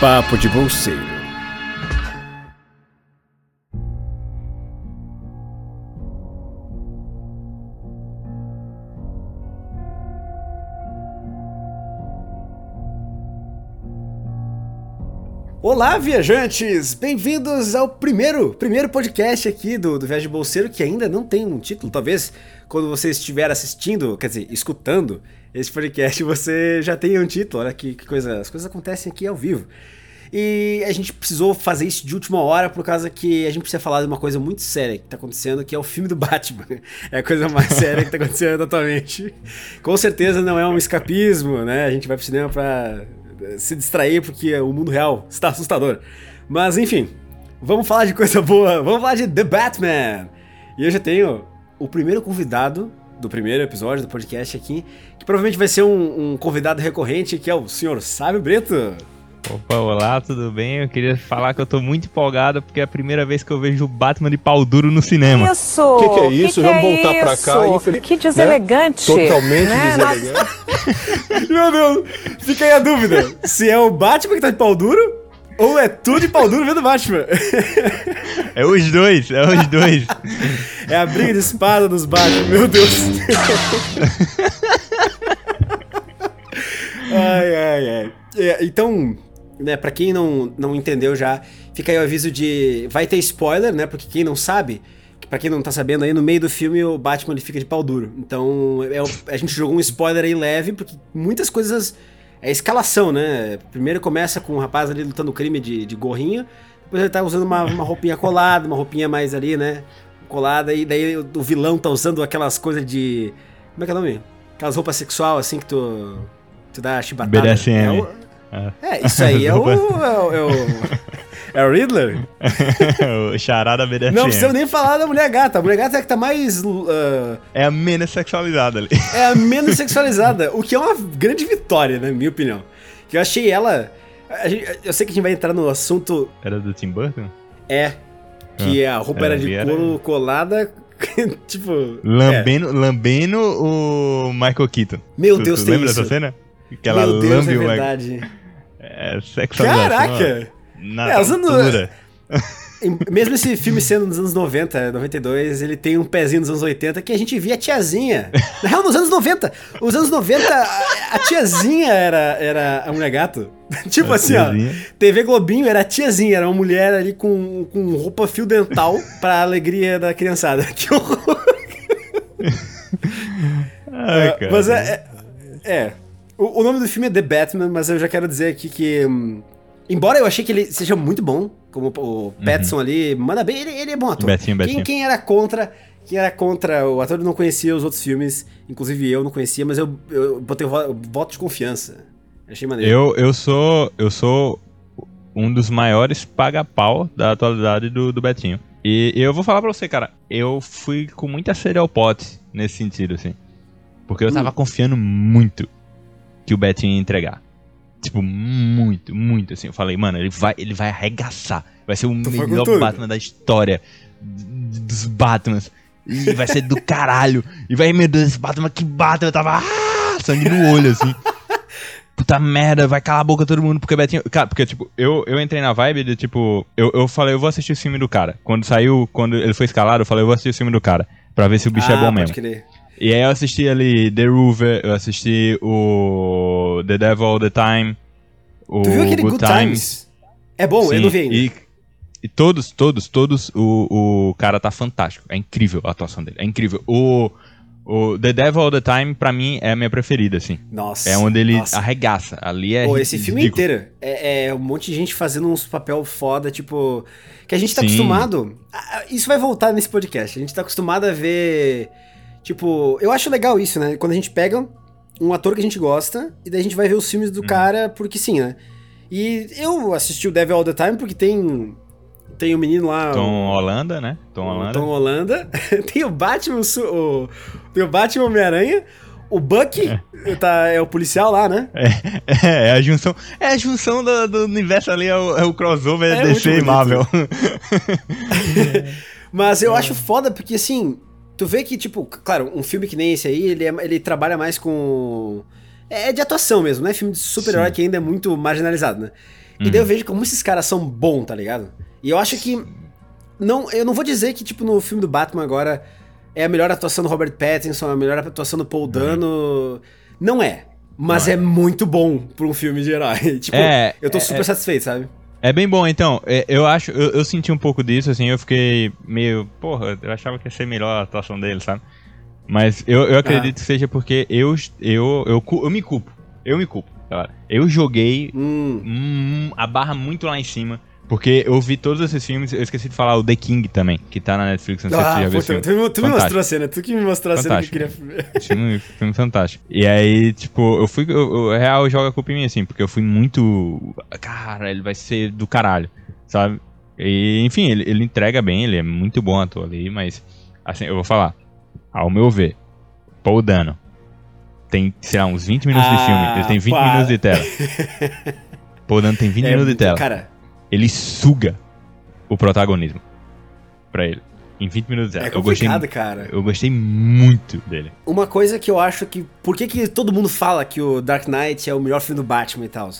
Papo de Bolseiro. Olá, viajantes! Bem-vindos ao primeiro, primeiro podcast aqui do, do Viagem Bolseiro, que ainda não tem um título. Talvez quando você estiver assistindo, quer dizer, escutando esse podcast, você já tenha um título. Olha que, que coisa, as coisas acontecem aqui ao vivo. E a gente precisou fazer isso de última hora por causa que a gente precisa falar de uma coisa muito séria que tá acontecendo, que é o filme do Batman. É a coisa mais séria que tá acontecendo atualmente. Com certeza não é um escapismo, né? A gente vai pro cinema pra se distrair porque o mundo real está assustador. Mas enfim, vamos falar de coisa boa, vamos falar de The Batman. E eu já tenho o primeiro convidado do primeiro episódio do podcast aqui, que provavelmente vai ser um, um convidado recorrente, que é o senhor Sábio Brito. Opa, olá, tudo bem? Eu queria falar que eu tô muito empolgado porque é a primeira vez que eu vejo o Batman de pau duro no cinema. Isso! O que, que, é isso? Que Vamos que voltar é pra cá. Infeliz... Que deselegante. Né? Totalmente né? deselegante. Meu Deus, fica aí a dúvida: se é o Batman que tá de pau duro ou é tu de pau duro vendo Batman? É os dois, é os dois. É a briga de espada dos Batman, meu Deus. Ai, ai, ai. É, então, né, pra quem não, não entendeu já, fica aí o aviso de. Vai ter spoiler, né? Porque quem não sabe, pra quem não tá sabendo aí, no meio do filme o Batman ele fica de pau duro. Então, é, a gente jogou um spoiler aí leve, porque muitas coisas. É escalação, né? Primeiro começa com o rapaz ali lutando crime de, de gorrinho, depois ele tá usando uma, uma roupinha colada, uma roupinha mais ali, né? Colada, e daí o vilão tá usando aquelas coisas de. Como é que é o nome? Aquelas roupas sexual assim que tu. Tu dá chibatada. BDSM. É, o- É. é, isso aí é o. É o, é o, é Riddler? o charada BDSM. Não precisa nem falar da mulher gata. A mulher gata é a que tá mais. ah, É a menos sexualizada ali. é a menos sexualizada. O que é uma grande vitória, na minha opinião. Que eu achei ela. a eu sei que a gente vai entrar no assunto. Era do Tim Burton? É. Que a roupa é, era de era- couro colada. tipo. é. Lambendo, lambendo o Michael Keaton. Meu Tu- Deus, tu tem lembra isso. dessa cena? Que ela Meu Deus, lambe é o Michael. verdade. É sexualização. Caraca! Na É, altura. Mesmo esse filme sendo nos anos 90, 92, ele tem um pezinho nos anos 80 que a gente via a tiazinha. Na real, nos anos 90. Os anos 90, a, a tiazinha era, era a mulher gato. tipo A assim, tiazinha. ó. TV Globinho era a tiazinha, era uma mulher ali com, com roupa fio dental pra alegria da criançada. Que horror! Ai, cara. Mas é. É. é. O, o nome do filme é The Batman, mas eu já quero dizer aqui que. hum, embora eu achei que ele seja muito bom, como o Pattinson ali, manda bem, ele, ele é bom ator. Betinho, Quem, Betinho. quem era contra. Quem era contra o ator não conhecia os outros filmes, inclusive eu não conhecia, mas eu, eu botei o vo- voto de confiança. Achei maneiro. Eu, eu sou eu sou um dos maiores paga-pau da atualidade do, do Betinho. E eu vou falar pra você, cara, eu fui com muita sede ao pote nesse sentido, assim. Porque eu tava Hum. confiando muito que o Betinho ia entregar. Tipo, muito, muito, assim. Eu falei, mano, ele vai, ele vai arregaçar. Vai ser o Tu com melhor. Batman da história dos Batmans. E vai ser do caralho. E vai, meu Deus, esse Batman que Batman. Eu tava, ah, sangue no olho, assim puta merda, vai calar a boca todo mundo, porque Betinho. Cara, porque, tipo, eu, eu entrei na vibe de, tipo, eu, eu falei, eu vou assistir o filme do cara. Quando saiu, quando ele foi escalado, eu falei, eu vou assistir o filme do cara. Pra ver se o bicho é Ah, bom pode mesmo. crer. E aí eu assisti ali The Rover, eu assisti o The Devil All the Time. O Tu viu aquele Good, Times? É bom, eu Sim, não vi ainda. E, e todos, todos, todos, o, o cara tá fantástico. É incrível a atuação dele. É incrível. O, o The Devil All the Time, pra mim, é a minha preferida, assim. Nossa. É onde ele nossa. arregaça. Ali é. Pô, esse filme ridículo. inteiro é, é um monte de gente fazendo uns papel foda, tipo. Que a gente tá Sim. acostumado. a- Isso vai voltar nesse podcast. A gente tá acostumado a ver. Tipo, eu acho legal isso, né? Quando a gente pega um ator que a gente gosta e daí a gente vai ver os filmes do cara porque sim, né? E eu assisti o Devil All the Time porque tem. Tem o menino lá. Tom Holanda, né? Tom Holanda. Tom Holanda. tem o Batman, o tem o Batman Homem-Aranha. O Bucky tá, é o policial lá, né? É, é a junção. É a junção do, do universo ali, é o, é o crossover É DC e. Marvel. Mas eu acho foda porque, assim, tu vê que, tipo, claro, um filme que nem esse aí, ele, é- ele trabalha mais com. É de atuação mesmo, não é filme de super-herói que ainda é muito marginalizado, né? E daí eu vejo como esses caras são bons, tá ligado? E eu acho que. Não, eu não vou dizer que, tipo, no filme do Batman agora é a melhor atuação do Robert Pattinson, a melhor atuação do Paul Dano. Não é. Mas Não é. muito bom pra um filme de herói. tipo, É, eu tô é- super satisfeito, sabe? É bem bom, então. é, Eu acho, eu, eu senti um pouco disso, assim, eu fiquei meio. Porra, eu achava que ia ser melhor a atuação dele, sabe? Mas eu, eu acredito que seja porque eu, eu, eu, cu- eu me culpo. Eu me culpo, cara. Eu joguei Hum. hum, a barra muito lá em cima. Porque eu vi todos esses filmes, eu esqueci de falar o The King também, que tá na Netflix, não sei se Ah, você já viu tu, me- tu me mostrou a cena, tu que me mostrou a cena que eu queria ver. Filme, filme fantástico. E aí, tipo, eu fui. O real joga a culpa em mim, assim, porque eu fui muito. Cara, ele vai ser do caralho, sabe? E, enfim, ele, ele entrega bem, ele é muito bom ator ali, mas, assim, eu vou falar. Ao meu ver, Paul Dano tem, sei lá, uns 20 minutos de Ah, filme, ele tem 20 para. minutos de tela. Paul Dano tem 20 É minutos de tela. Cara, Ele suga o protagonismo pra ele. Em 20 minutos tela. é eu gostei, cara. eu gostei muito dele. Uma coisa que eu acho que. Por que, que todo mundo fala que o Dark Knight é o melhor filme do Batman e tal?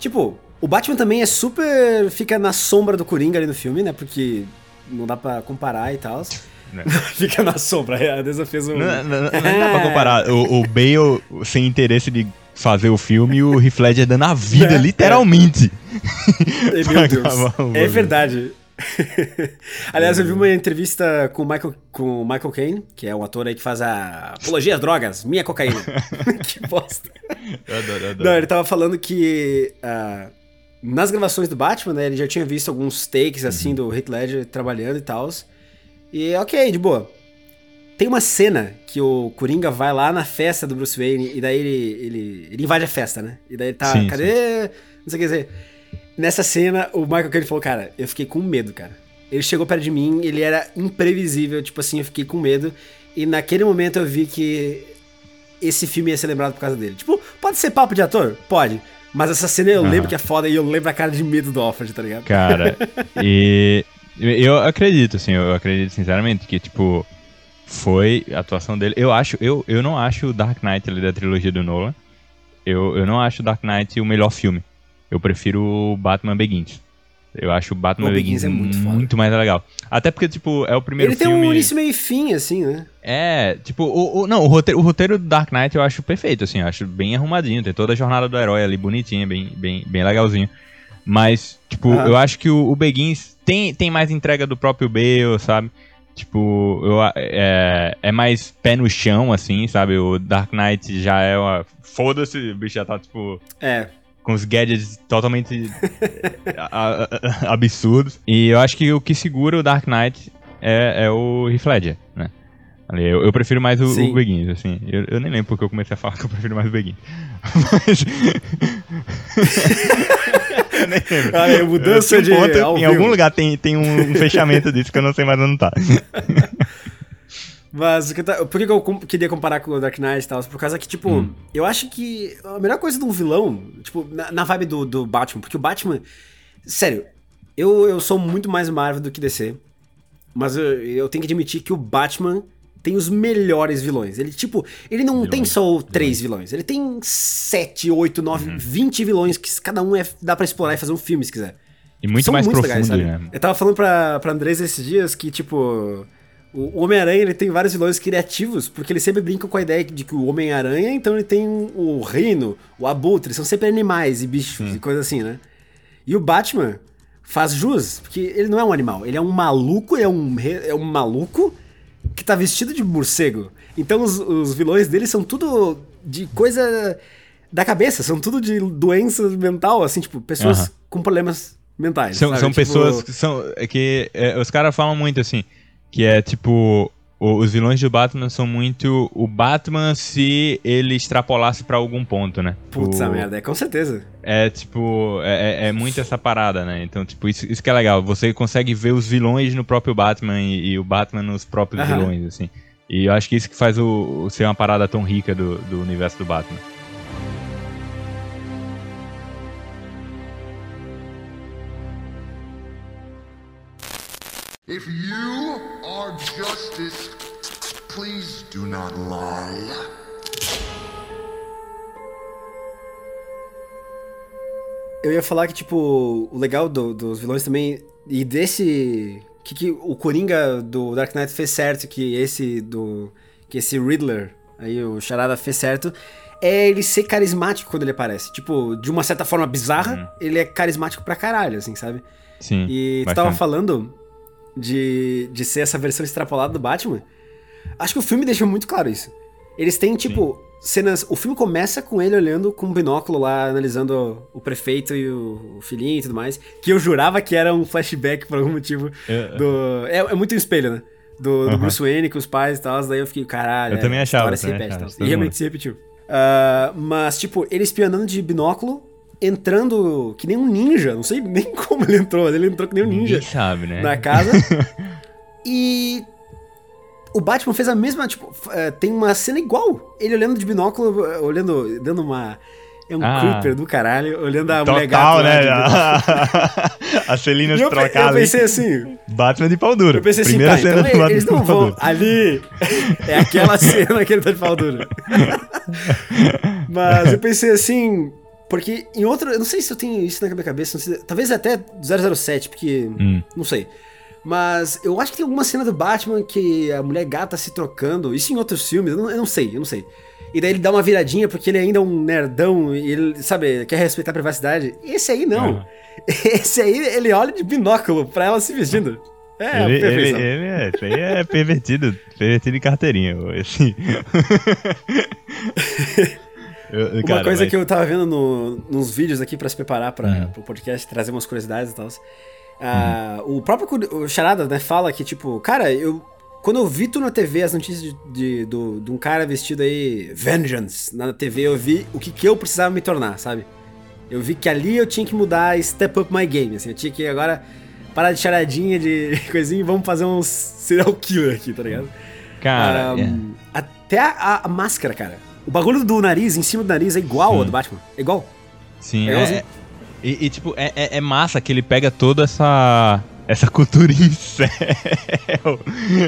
Tipo, o Batman também é super. fica na sombra do Coringa ali no filme, né? Porque não dá pra comparar e tal. Né. fica na sombra, a Deza fez um. Não, não, não, não dá pra comparar. O, o Bale sem interesse de fazer o filme e o Heath Ledger dando a vida, É, literalmente. Pra Meu Deus. É verdade. Aliás, eu vi uma entrevista com o Michael, com Michael Caine, que é um ator aí que faz a apologia às drogas, minha cocaína. que bosta. Eu adoro, eu adoro. Não, ele tava falando que ah, nas gravações do Batman, né, ele já tinha visto alguns takes assim do Heath Ledger trabalhando e tal. E ok, de boa. Tem uma cena que o Coringa vai lá na festa do Bruce Wayne e daí ele, ele, ele invade a festa, né? E daí ele tá, Sim, cadê? Não sei o que dizer. Nessa cena, o Michael Caine falou, cara, eu fiquei com medo, cara. Ele chegou perto de mim, ele era imprevisível, tipo assim, eu fiquei com medo. E naquele momento eu vi que esse filme ia ser lembrado por causa dele. Tipo, pode ser papo de ator? Pode. Mas essa cena eu Aham. lembro que é foda e eu lembro a cara de medo do Alfred, tá ligado? Cara, e eu acredito, assim, eu acredito sinceramente que, tipo, foi a atuação dele. Eu acho, eu, eu não acho o Dark Knight ali da trilogia do Nolan. Eu, eu não acho o Dark Knight o melhor filme. Eu prefiro o Batman Begins. Eu acho o Batman O Begins Begins, é muito muito, mais legal. Até porque, tipo, é o primeiro ele tem filme... um início meio fim, assim, né? É, tipo, o, o- não, o roteiro, o roteiro do Dark Knight eu acho perfeito, assim, eu acho bem arrumadinho, tem toda a jornada do herói ali bonitinha, bem, bem, bem legalzinho. Mas, tipo, Aham. eu acho que o, o Begins tem, tem mais entrega do próprio Bale, sabe? Tipo, eu, é, é mais pé no chão, assim, sabe? O Dark Knight já é uma. Foda-se, o bicho já tá, tipo, É. com os gadgets totalmente a- a- absurdos. E eu acho que o que segura o Dark Knight é, é o Heath Ledger, né? Eu, eu prefiro mais o, Sim. o Begins, assim. Eu, eu nem lembro porque eu comecei a falar que eu prefiro mais o Begins. Mas... eu nem lembro. Olha aí, mudança de ponto, Em vivo. algum lugar tem, tem um, fechamento disso que eu não sei mais onde tá. Mas por que eu queria comparar com o Dark Knight e tal? Por causa que, tipo, Hum. eu acho que a melhor coisa de um vilão, tipo, na, na vibe do, do Batman, porque o Batman. Sério, eu, eu sou muito mais Marvel do que DC. Mas eu, eu tenho que admitir que o Batman tem os melhores vilões. Ele, tipo, ele não tem Vilões, só três vilões. Ele tem sete, oito, nove, Uhum. vinte vilões que cada um é, dá pra explorar e fazer um filme se quiser. E muito São mais profundo, legais, né? Eu tava falando pra, pra Andrés esses dias que, tipo, o Homem-Aranha ele tem vários vilões criativos, porque ele sempre brinca com a ideia de que o Homem-Aranha, então ele tem o reino, o abutre, são sempre animais e bichos e coisa assim, né? E o Batman faz jus, porque ele não é um animal, ele é um maluco, ele é um, é um maluco que tá vestido de morcego. Então os, os vilões dele são tudo de coisa da cabeça, são tudo de doença mental, assim, tipo, pessoas com problemas mentais. São, sabe? são Tipo, pessoas que são. É que é, os caras falam muito assim. Que é tipo. o- os vilões do Batman são muito o Batman se ele extrapolasse pra algum ponto, né? Putz, O- a merda, é com certeza. É tipo. É, é- é muito essa parada, né? Então, tipo, isso, isso que é legal. Você consegue ver os vilões no próprio Batman e, e o Batman nos próprios Aham. vilões, assim. E eu acho que isso que faz o, o ser uma parada tão rica do, do universo do Batman. If you are justice, please do not lie. Eu ia falar que, tipo, o legal do- dos vilões também, e desse. Que, que o Coringa do Dark Knight fez certo, que esse do. Que esse Riddler, aí o Charada fez certo, é ele ser carismático quando ele aparece. Tipo, de uma certa forma bizarra, ele é carismático pra caralho, assim, sabe? Sim. E tu bastante. tava falando de, de ser essa versão extrapolada do Batman. Acho que o filme deixa muito claro isso. Eles têm, tipo, cenas. O filme começa com ele olhando com um binóculo lá, analisando o prefeito e o, o filhinho e tudo mais. Que eu jurava que era um flashback por algum motivo. É. Do, é, é muito um espelho, né? Do, do Aham. Bruce Wayne com os pais e tal. Daí eu fiquei, caralho. Eu é, também achava, história se repete achava, todo E realmente mundo. se repetiu. Ah, mas, tipo, ele espionando de binóculo, entrando que nem um ninja. Não sei nem como ele entrou, mas ele entrou que nem um ninja Ninguém sabe, né? na casa. e o Batman fez a mesma, tipo, eh, tem uma cena igual. Ele olhando de binóculo, olhando, dando uma é um Ah. creeper do caralho, olhando a mulher Total, gato lá né? de. As felinas E eu, pe- eu trocadas. pensei assim, Batman de pau duro. eu pensei assim, Primeira tá, cena então do Batman eles não vão duro. ali. É aquela cena que ele tá de pau duro. Mas eu pensei assim, porque em outro, eu não sei se eu tenho isso na minha cabeça, talvez até 007, porque Hum. não sei. Mas eu acho que tem alguma cena do Batman que a mulher gata se trocando. Isso em outros filmes, eu não, eu não sei, eu não sei. E daí ele dá uma viradinha porque ele ainda é um nerdão e ele, sabe, quer respeitar a privacidade. Esse aí não. Esse aí ele olha de binóculo pra ela se vestindo. É, ele, ele, ele é, isso aí é pervertido, pervertido em carteirinha. Esse... Eu- Uma cara, coisa mas- que eu tava vendo no, nos vídeos aqui pra se preparar pra, Uhum. pro podcast, trazer umas curiosidades e tal. Ah, O próprio o Charada, né, fala que, tipo, cara, eu. Quando eu vi tu na TV as notícias de, de, do- de um cara vestido aí, Vengeance, na TV, eu vi o que, que eu precisava me tornar, sabe? Eu vi que ali eu tinha que mudar e step up my game, assim. Eu tinha que agora parar de charadinha, de coisinha e vamos fazer uns serial killer aqui, tá ligado? Cara, Ah, é. Até a, a- máscara, cara. O bagulho do nariz, em cima do nariz, é igual ao Sim. do Batman. É igual. sim, é é- e, e, tipo, é, é- é massa que ele pega toda essa essa cultura em céu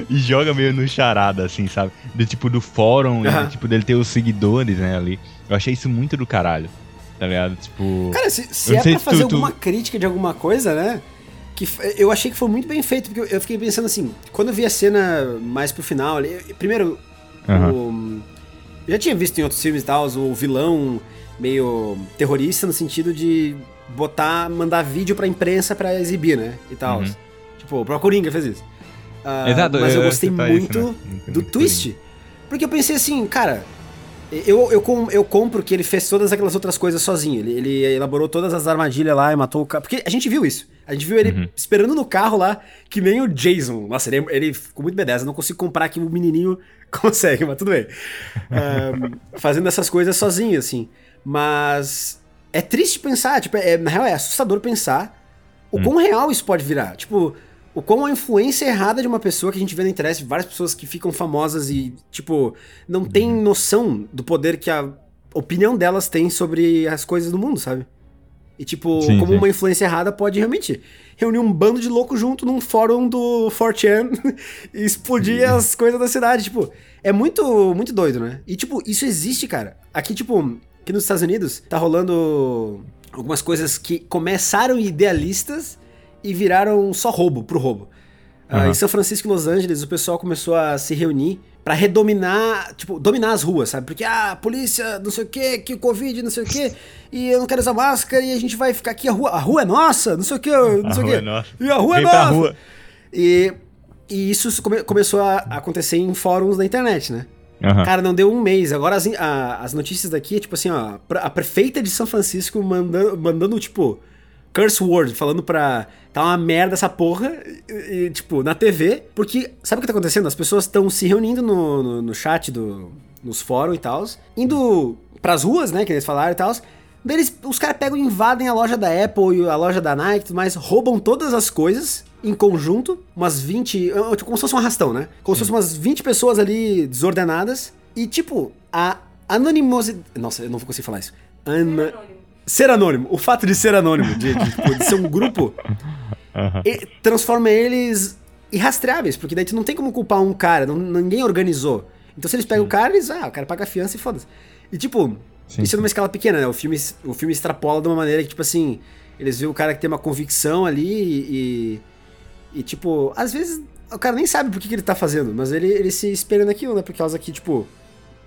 e joga meio no charada, assim, sabe? Do tipo do fórum, Aham. tipo, dele ter os seguidores, né, ali. Eu achei isso muito do caralho, tá ligado? Tipo... Cara, se, se é pra se fazer tu- tu- alguma crítica de alguma coisa, né? Que eu achei que foi muito bem feito, porque eu- fiquei pensando assim, quando eu vi a cena mais pro final, ali, primeiro, Aham. o- eu já tinha visto em outros filmes e tal, o vilão meio terrorista no sentido de botar, mandar vídeo pra imprensa pra exibir, né? E tal. Uhum. Tipo, o Coringa fez isso. Ah, Exato, mas eu eu gostei isso, muito né? Muito- do twist. Porque eu pensei assim, cara, eu, eu, eu compro que ele fez todas aquelas outras coisas sozinho. Ele, ele elaborou todas as armadilhas lá e matou o cara. Porque a gente viu isso. A gente viu ele Uhum. esperando no carro lá, que nem o Jason. Nossa, ele, ele ficou muito B10. Eu não consigo comprar que o menininho consegue, mas tudo bem. Ahn, fazendo essas coisas sozinho, assim. Mas é triste pensar, tipo, é, na real é assustador pensar o quão real isso pode virar. Tipo, o quão a influência errada de uma pessoa que a gente vê na internet, várias pessoas que ficam famosas e, tipo, não tem noção do poder que a opinião delas tem sobre as coisas do mundo, sabe? E, tipo, Sim, como sim. uma influência errada pode realmente reunir um bando de louco junto num fórum do 4chan e explodir as coisas da cidade. Tipo, é muito, muito doido, né? E, tipo, isso existe, cara. Aqui, tipo, aqui nos Estados Unidos, tá rolando algumas coisas que começaram idealistas e viraram só roubo pro roubo. Ah, Aham. em São Francisco e Los Angeles, o pessoal começou a se reunir pra redominar, tipo, dominar as ruas, sabe? Porque, ah, a polícia, não sei o que, que o Covid, não sei o que, e eu não quero usar máscara, e a gente vai ficar aqui, a rua, a rua é nossa, não sei o que, não A sei o rua que. é nossa. E a rua Vem é nossa. rua. E, e isso come- começou a acontecer em fóruns da internet, né? Aham. Cara, não deu um mês. Agora as, a- as notícias daqui é tipo assim, ó. A prefeita de São Francisco mandando, mandando tipo, curse word, falando pra. Tá uma merda essa porra, e, e, tipo, na TV. Porque, sabe o que tá acontecendo? As pessoas estão se reunindo no, no, no chat, do, nos fóruns e tal, indo pras ruas, né, que eles falaram e tal. Daí eles, os caras pegam e invadem a loja da Apple e a loja da Nike e tudo mais, roubam todas as coisas em conjunto, umas 20, eh, tipo, como se fosse um arrastão, né? Como se fosse umas 20 pessoas ali desordenadas. E, tipo, a anonimosidade. Nossa, eu não vou conseguir falar isso. Ana... Ser anônimo. O fato de ser anônimo, de, de, tipo, de ser um grupo, e- transforma eles irrastreáveis, porque daí tu não tem como culpar um cara, não- ninguém organizou. Então se eles pegam o cara, eles, ah, o cara paga a fiança e foda-se. E tipo, Sim, Isso sim. numa escala pequena, né? O filme, o filme extrapola de uma maneira que, tipo assim, eles veem o cara que tem uma convicção ali e. E, tipo, às vezes o cara nem sabe por que, que ele tá fazendo, mas ele, ele se espelha naquilo, né? Por causa que, tipo.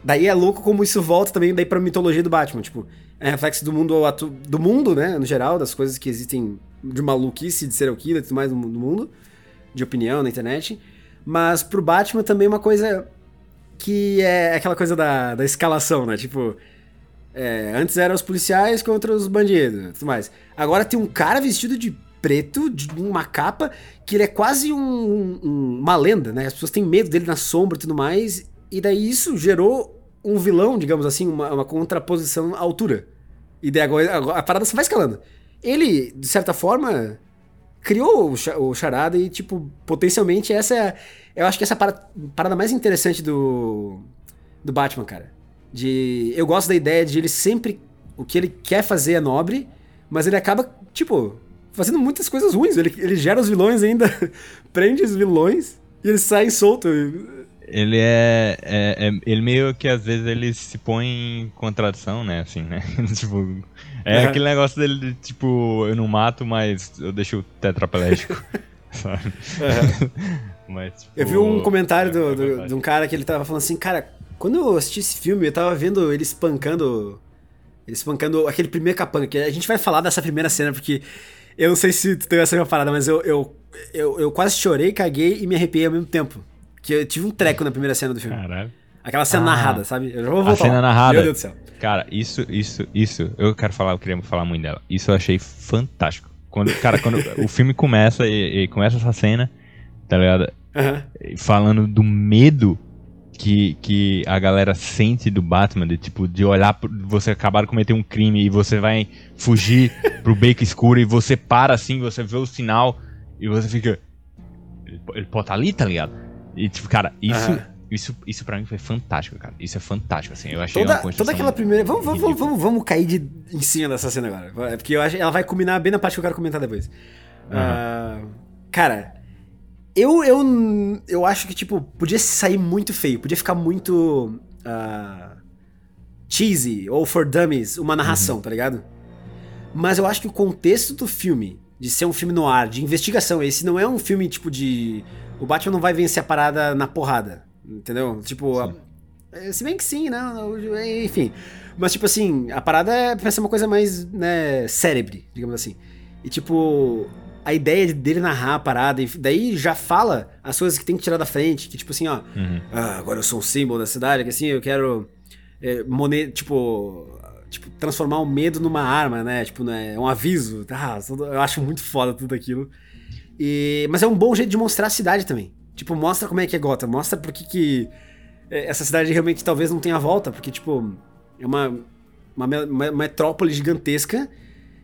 Daí é louco como isso volta também daí pra mitologia do Batman, tipo. É reflexo do mundo, do mundo, né? No geral, das coisas que existem de maluquice, de serial killer e tudo mais no, mundo, de opinião na internet. Mas pro Batman também é uma coisa que é aquela coisa da, da escalação, né? Tipo, é, antes eram os policiais contra os bandidos e tudo mais. Agora tem um cara vestido de preto, de uma capa, que ele é quase um- um- uma lenda, né? As pessoas têm medo dele na sombra e tudo mais. E daí isso gerou um vilão, digamos assim, uma, uma contraposição à altura. E daí agora, agora a parada só vai escalando. Ele, de certa forma, criou o, o charada e, tipo, potencialmente essa é. Eu acho que essa é parada mais interessante do. do Batman, cara. De. Eu gosto da ideia de ele sempre. O que ele quer fazer é nobre, mas ele acaba, tipo, fazendo muitas coisas ruins. Ele, ele gera os vilões ainda, prende os vilões e eles saem soltos. Ele é, é- é- Ele meio que às vezes ele se põe em contradição, né? Assim, né? tipo. É aquele negócio dele de tipo, eu não mato, mas eu deixo o tetraplégico. sabe? mas, tipo, Eu vi um comentário do, é do- de um cara que ele tava falando assim, cara, quando eu assisti esse filme, eu tava vendo ele espancando. Ele espancando aquele primeiro capanga, que a gente vai falar dessa primeira cena, porque eu não sei se tu teve essa mesma parada, mas eu, eu, eu, eu quase chorei, caguei e me arrepiei ao mesmo tempo. Que eu tive um treco na primeira cena do filme. Caralho. Aquela cena Ah. narrada, sabe? Eu já vou A voltar. cena lá. narrada. Meu Deus do céu. Cara, isso, isso, isso, eu quero falar, eu queria falar muito dela. Isso eu achei fantástico. Quando, cara, quando o filme começa e, e começa essa cena, tá ligado? Aham. Falando do medo que, que a galera sente do Batman, de tipo, de olhar, pro- você acabar de cometer um crime e você vai fugir pro beco escuro e você para assim, você vê o sinal e você fica. Ele, po- ele pode estar ali, tá ligado? E tipo, cara, isso, Aham. isso, isso pra mim foi fantástico, cara. Isso é fantástico, assim. Eu achei Toda, uma toda aquela primeira. Vamos, vamos, vamos, vamos, vamos cair de, em cima dessa cena agora. Porque eu acho, ela vai culminar bem na parte que eu quero comentar depois. Ah, cara, eu, eu, eu acho que, tipo, podia sair muito feio. Podia ficar muito. ah, cheesy ou for dummies uma narração, Uhum. tá ligado? Mas eu acho que o contexto do filme, de ser um filme no ar, de investigação, esse não é um filme tipo de. O Batman não vai vencer a parada na porrada. Entendeu? Tipo, a- é, se bem que sim, né? Enfim. Mas, tipo assim, a parada é pra ser uma coisa mais, né, cérebre, digamos assim. E, tipo, a ideia dele narrar a parada, e daí já fala as coisas que tem que tirar da frente, que, tipo assim, ó, Uhum. ah, agora eu sou um símbolo da cidade, que assim, eu quero, é, mone- tipo, tipo, transformar o medo numa arma, né? Tipo, né, é um aviso. Ah, eu acho muito foda tudo aquilo. E, mas é um bom jeito de mostrar a cidade também. Tipo, mostra como é que é Gotham, mostra por que que é, essa cidade realmente talvez não tenha volta, porque, tipo, é uma, uma, uma metrópole gigantesca,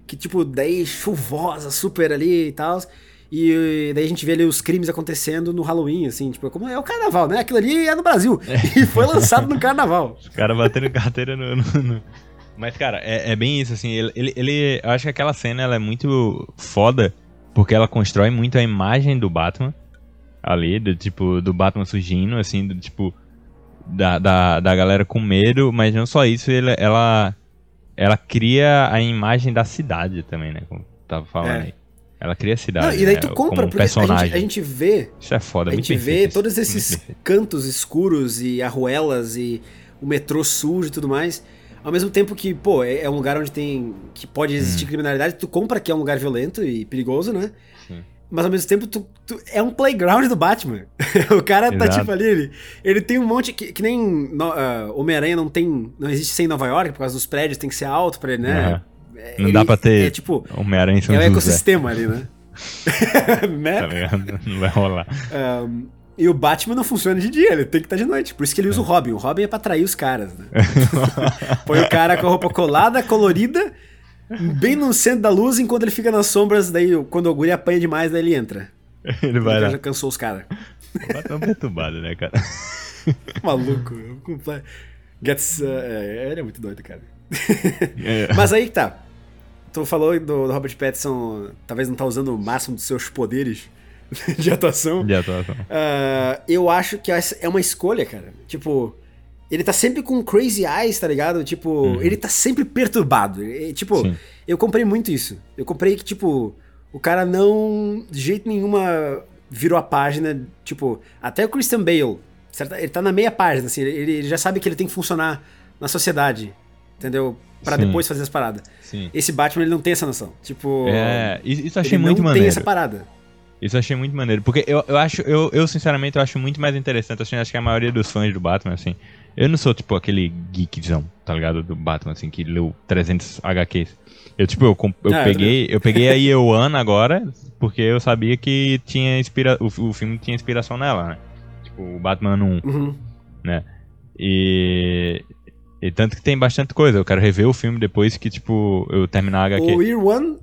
que, tipo, daí chuvosa, super ali e tal. E daí a gente vê ali os crimes acontecendo no Halloween, assim, tipo, como é o carnaval, né? Aquilo ali é no Brasil. E foi lançado no carnaval. Os caras batendo carteira no, no- no- Mas, cara, é, é bem isso, assim. Ele, ele, ele- Eu acho que aquela cena ela é muito foda, porque ela constrói muito a imagem do Batman. Ali, do tipo, do Batman surgindo, assim, do tipo. Da, da, da galera com medo, mas não só isso, ele- ela. Ela cria a imagem da cidade também, né? Como tu tava falando É. aí. Ela cria a cidade. Não, e daí né, tu como compra, um porque a personagem. gente, a gente vê Isso é foda, a gente vê feito todos esses cantos escuros e arruelas e o metrô sujo e tudo mais. Ao mesmo tempo que, pô, é, é um lugar onde tem. que pode existir criminalidade, tu compra que é um lugar violento e perigoso, né? Mas ao mesmo tempo, tu, tu- é um playground do Batman. o cara tá Exato. tipo ali, ele, ele tem um monte. Que, que nem ah, Homem-Aranha não tem. não existe sem Nova York, por causa dos prédios, tem que ser alto pra ele, né? É, Não ele- dá pra ter É tipo. Homem-Aranha em São É José, ecossistema ali, né? né? tá ligado? Não vai rolar. Um, e o Batman não funciona de dia, ele tem que estar de noite. Por isso que ele usa o Robin. O Robin é pra atrair os caras, né? Põe o cara com a roupa colada, colorida, bem no centro da luz, enquanto ele fica nas sombras, daí quando o guri apanha demais, daí ele entra. Ele vai lá. já cansou os caras. Tão perturbado, né, cara? Maluco. Gets, uh, é, ele é muito doido, cara. É. Mas aí que tá. Tu falou do, do Robert Pattinson, talvez não tá usando o máximo dos seus poderes de atuação. De atuação. Ah, eu acho que essa é uma escolha, cara. Tipo, ele tá sempre com crazy eyes, tá ligado? Tipo, ele tá sempre perturbado. E, tipo, Sim. eu comprei muito isso. Eu comprei que, tipo, o cara não, de jeito nenhuma, virou a página. Tipo, até o Christian Bale, certo? ele tá na meia página, assim, ele, ele já sabe que ele tem que funcionar na sociedade, entendeu? Pra Sim. depois fazer as paradas. Sim. Esse Batman, ele não tem essa noção. Tipo, É, isso achei ele muito não maneiro. tem essa parada. Isso eu achei muito maneiro. Porque eu, eu acho, eu, eu sinceramente, eu acho muito mais interessante, assim, acho que a maioria dos fãs do Batman, assim. Eu não sou, tipo, aquele geekzão, tá ligado? Do Batman, assim, que leu 300 HQs. Eu, tipo, eu, eu Ah, peguei, eu peguei a Ioana agora, porque eu sabia que tinha inspira o, o filme tinha inspiração nela, né? Tipo, o Batman 1, Uhum. né? E. E tanto que tem bastante coisa. Eu quero rever o filme depois que, tipo, eu terminar a HQ. O One.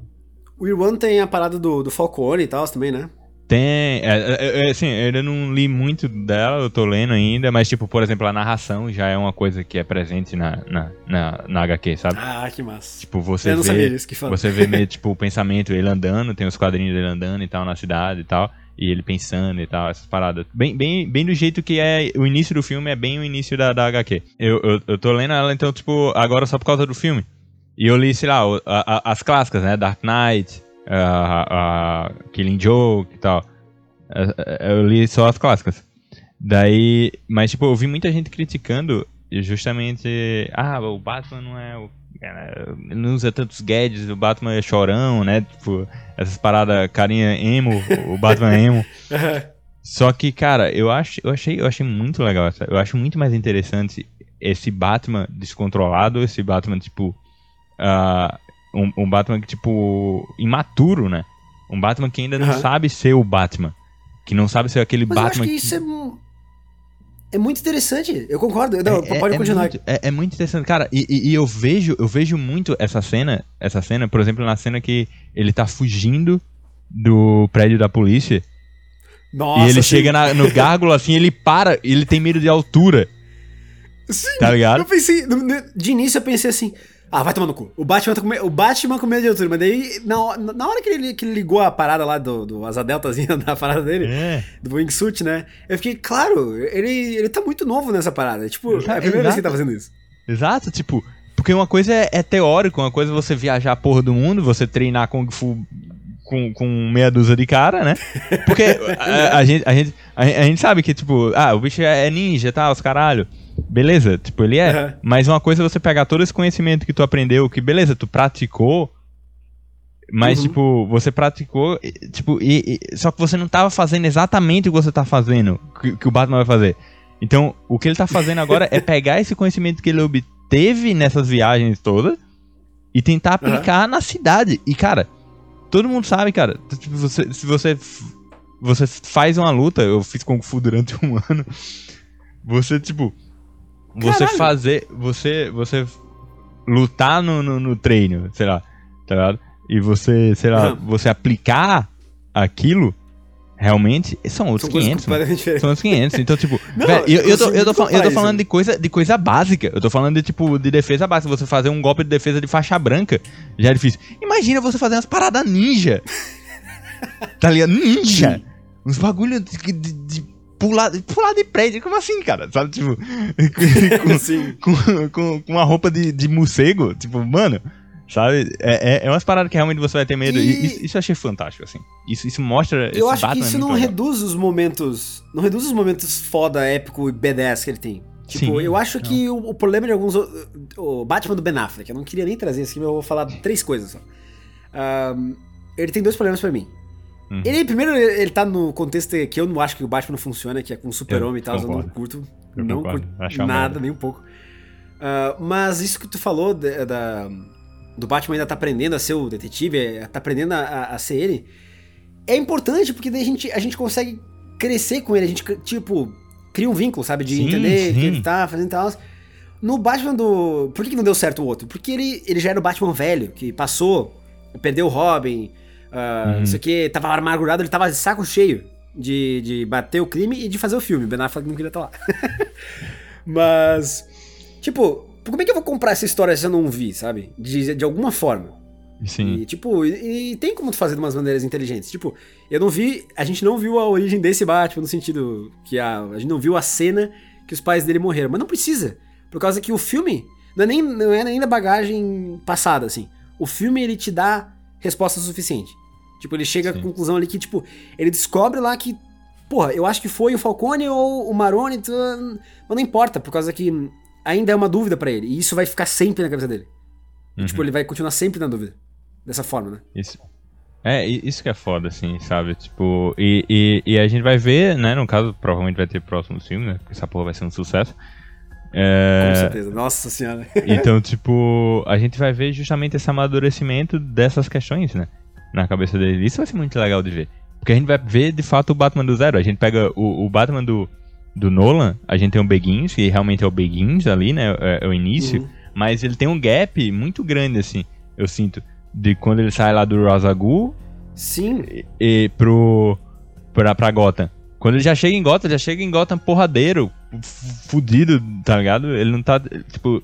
O One tem a parada do, do Falcone e tal também, né? Tem, é, é, é, assim, eu ainda não li muito dela, eu tô lendo ainda, mas, tipo, por exemplo, a narração já é uma coisa que é presente na, na, na, na HQ, sabe? Ah, que massa. Tipo, você eu não sabia vê, disso que fala. você vê meio, tipo, o pensamento ele andando, tem os quadrinhos dele andando e tal, na cidade e tal, e ele pensando e tal, essas paradas. Bem, bem, bem do jeito que é, o início do filme é bem o início da, da HQ. Eu, eu, eu tô lendo ela, então, tipo, agora só por causa do filme. E eu li, sei lá, as clássicas, né? Dark Knight, a, a Killing Joke e tal. É, é, Eu li só as clássicas. Daí, mas tipo, eu vi muita gente criticando justamente, ah, o Batman não é o é, não usa tantos gadgets, o Batman é chorão, né? Tipo, essas paradas, carinha emo, o Batman emo. Só que, cara, eu acho, eu achei, eu achei muito legal essa. Eu acho muito mais interessante esse Batman descontrolado, esse Batman tipo ah, um, um Batman que tipo imaturo, né? Um Batman que ainda não Aham. sabe ser o Batman, que não sabe ser aquele Mas eu acho Batman que isso é, é muito interessante. Eu concordo. Não, pode continuar. muito, é, é muito interessante, cara. E, e- e eu vejo, eu vejo muito essa cena, essa cena, por exemplo, na cena que ele tá fugindo do prédio da polícia Nossa, e ele sim. chega na- no gárgula assim, ele para, ele tem medo de altura, Sim, tá ligado? Eu pensei, de início eu pensei assim, ah, vai tomar no cu. O Batman, tá com, me- o Batman com medo de altura, mas daí, na, na hora que ele, que ele ligou a parada lá do, do asa deltazinha da parada dele, É. do wingsuit, né? Eu fiquei, claro, ele, ele tá muito novo nessa parada. Tipo, é a Exato, primeira vez que ele tá exato. fazendo isso. Exato, tipo, porque uma coisa é, é teórico, uma coisa é você viajar a porra do mundo, você treinar Kung Fu com, com meia dúzia de cara, né? Porque a, a gente, a, gente, a, gente- a gente sabe que, tipo, ah, o bicho é ninja e tal, os caralho. Beleza, tipo, ele é. Aham. Mas uma coisa é você pegar todo esse conhecimento que tu aprendeu, que beleza, tu praticou, mas, Uhum. tipo, você praticou, tipo, e, e- só que você não tava fazendo exatamente o que você tá fazendo, que, que o Batman vai fazer. Então, o que ele tá fazendo agora é pegar esse conhecimento que ele obteve nessas viagens todas e tentar aplicar na cidade. E, cara, todo mundo sabe, cara, tipo, você, se você, você faz uma luta, eu fiz Kung Fu durante um ano, você, tipo, você Caralho. fazer, você, você lutar no, no, no treino, sei lá, tá ligado? E você, sei lá, você aplicar aquilo, realmente, são outros São coisas 500, mano. completamente diferentes. São outros 500. Então, tipo, Não, velho, eu, eu eu, tô, eu, tô, eu tô falando de coisa, de coisa básica. Eu tô falando de, tipo, de defesa básica. Você fazer um golpe de defesa de faixa branca já é difícil. Imagina você fazer umas paradas ninja. tá ligado? Ninja. Uns bagulho de, de, de pular, de pular de prédio. Como assim, cara? Sabe, tipo, com, com, com, com uma roupa de, de morcego. Tipo, mano, sabe? É, é, é umas paradas que realmente você vai ter medo. E... Isso, isso eu achei fantástico, assim. Isso, isso mostra. Eu acho que Batman isso é não legal. reduz os momentos. Não reduz os momentos foda, épico e B10 que ele tem. Tipo, Sim, eu acho não. que o, o problema de alguns. o- Batman do Ben Affleck, eu não queria nem trazer isso aqui, mas eu vou falar três coisas só. Ahn, ele tem dois problemas pra mim. Uhum. Ele, primeiro, ele tá no contexto que eu não acho que o Batman não funciona, que é com Super-Homem e tal, eu não curto. Eu não concordo. curto Acho nada, nem um pouco. Ah, mas isso que tu falou da, da- do Batman ainda tá aprendendo a ser o detetive, é, tá aprendendo a, a- ser ele, é importante porque daí a gente, a gente consegue crescer com ele, a gente, tipo, cria um vínculo, sabe? De Sim, entender o que sim. ele tá fazendo e tal. No Batman do. Por que, que não deu certo o outro? Porque ele, ele já era o Batman velho, que passou, perdeu o Robin, ah, Uhum. não sei o que, tava amargurado, ele tava de saco cheio de, de bater o crime e de fazer o filme. Ben Affleck não queria estar lá. Mas, tipo, como é que eu vou comprar essa história se eu não vi, sabe? De, de alguma forma. Sim. E, tipo, e, e tem como tu fazer de umas maneiras inteligentes. Tipo, eu não vi. A gente não viu a origem desse Batman, no sentido que a, a gente não viu a cena que os pais dele morreram. Mas não precisa. Por causa que o filme não é nem, não é nem da bagagem passada, assim. O filme, ele te dá resposta suficiente. Tipo, ele chega à Sim. conclusão ali que, tipo, ele descobre lá que, porra, eu acho que foi o Falcone ou o Maroni, tu- mas não importa, por causa que ainda é uma dúvida pra ele. E isso vai ficar sempre na cabeça dele. E, Uhum. tipo, ele vai continuar sempre na dúvida. Dessa forma, né? Isso. É, isso que é foda, assim, sabe? Tipo, e, e, e a gente vai ver, né? No caso, provavelmente vai ter próximo filme, né? Porque essa porra vai ser um sucesso. Com É, certeza. Nossa senhora. então, tipo, a gente vai ver justamente esse amadurecimento dessas questões, né? Na cabeça dele. Isso vai ser muito legal de ver. Porque a gente vai ver, de fato, o Batman do zero. A gente pega o, o Batman do, do Nolan, a gente tem o Begins, que realmente é o Begins ali, né? É, é o início. Uhum. Mas ele tem um gap muito grande, assim, eu sinto. De quando ele sai lá do Rosagul Sim. e pro pra, pra Gotham. Quando ele já chega em Gotham, já chega em Gotham porradeiro, fudido, tá ligado? Ele não tá, tipo,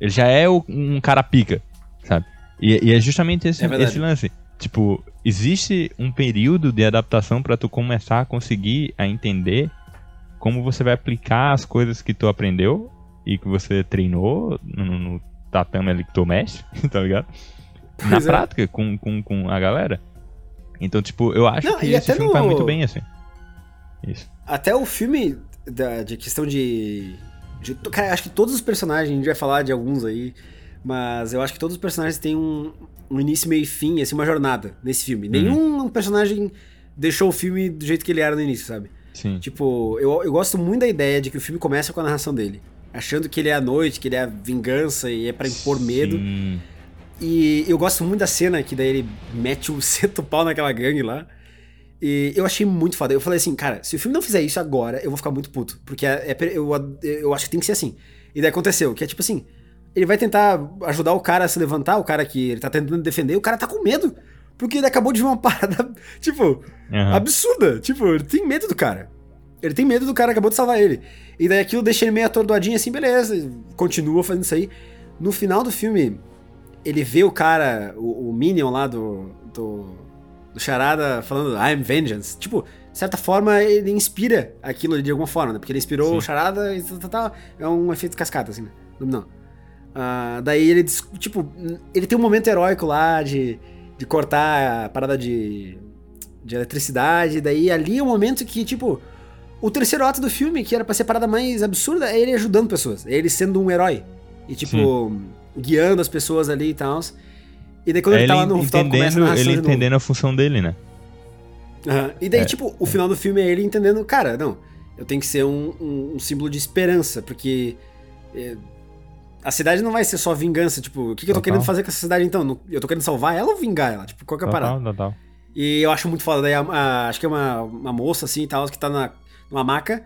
ele já é o- um cara pica, sabe? E, e é justamente esse, É esse lance. Tipo, existe um período de adaptação pra tu começar a conseguir a entender como você vai aplicar as coisas que tu aprendeu e que você treinou no, no tatame ali que tu mexe, tá ligado? Na é. prática, com, com, com a galera. Então, tipo, eu acho Não, que esse filme faz no- muito bem, assim. Isso. Até o filme da, de questão de, de. Cara, acho que todos os personagens, a gente vai falar de alguns aí, mas eu acho que todos os personagens têm um, um início, meio e fim, assim, uma jornada nesse filme. Uhum. Nenhum personagem deixou o filme do jeito que ele era no início, sabe? Sim. Tipo, eu, eu gosto muito da ideia de que o filme começa com a narração dele. Achando que ele é a noite, que ele é a vingança e é pra impor medo. Sim. E eu gosto muito da cena que daí ele mete o ceto pau naquela gangue lá. E eu achei muito foda. Eu falei assim, cara, se o filme não fizer isso agora, eu vou ficar muito puto. Porque é, é- eu, eu acho que tem que ser assim. E daí aconteceu, que é tipo assim, ele vai tentar ajudar o cara a se levantar, o cara que ele tá tentando defender, o cara tá com medo. Porque ele acabou de ver uma parada, tipo, Aham. absurda. Tipo, ele tem medo do cara. Ele tem medo do cara que acabou de salvar ele. E daí aquilo deixa ele meio atordoadinho assim, beleza. Continua fazendo isso aí. No final do filme, ele vê o cara, o, o Minion lá do, do, do Charada falando I'm Vengeance. Tipo, de certa forma, ele inspira aquilo ali de alguma forma, né? Porque ele inspirou Sim. o Charada e tal, tal, tal. É um efeito cascata, assim, né? Não. Ah, daí ele, tipo, ele tem um momento heróico lá de, de cortar a parada de, de eletricidade. Daí ali é o momento que, tipo, o terceiro ato do filme, que era pra ser a parada mais absurda, é ele ajudando pessoas. É ele sendo um herói. E, tipo, guiando as pessoas ali e tal. E daí quando É ele tá ele lá no rooftop, começa a ele entendendo a função dele, né? Aham. E daí, É. tipo, o final do filme é ele entendendo, cara, não, eu tenho que ser um, um- um símbolo de esperança, porque é, a cidade não vai ser só vingança, tipo, o que, que eu tô Total. querendo fazer com essa cidade então? Eu tô querendo salvar ela ou vingar ela? Tipo, qual que é a parada? Total, total. E eu acho muito foda, daí a- a- acho que é uma, uma moça assim e tal, que tá na, numa maca,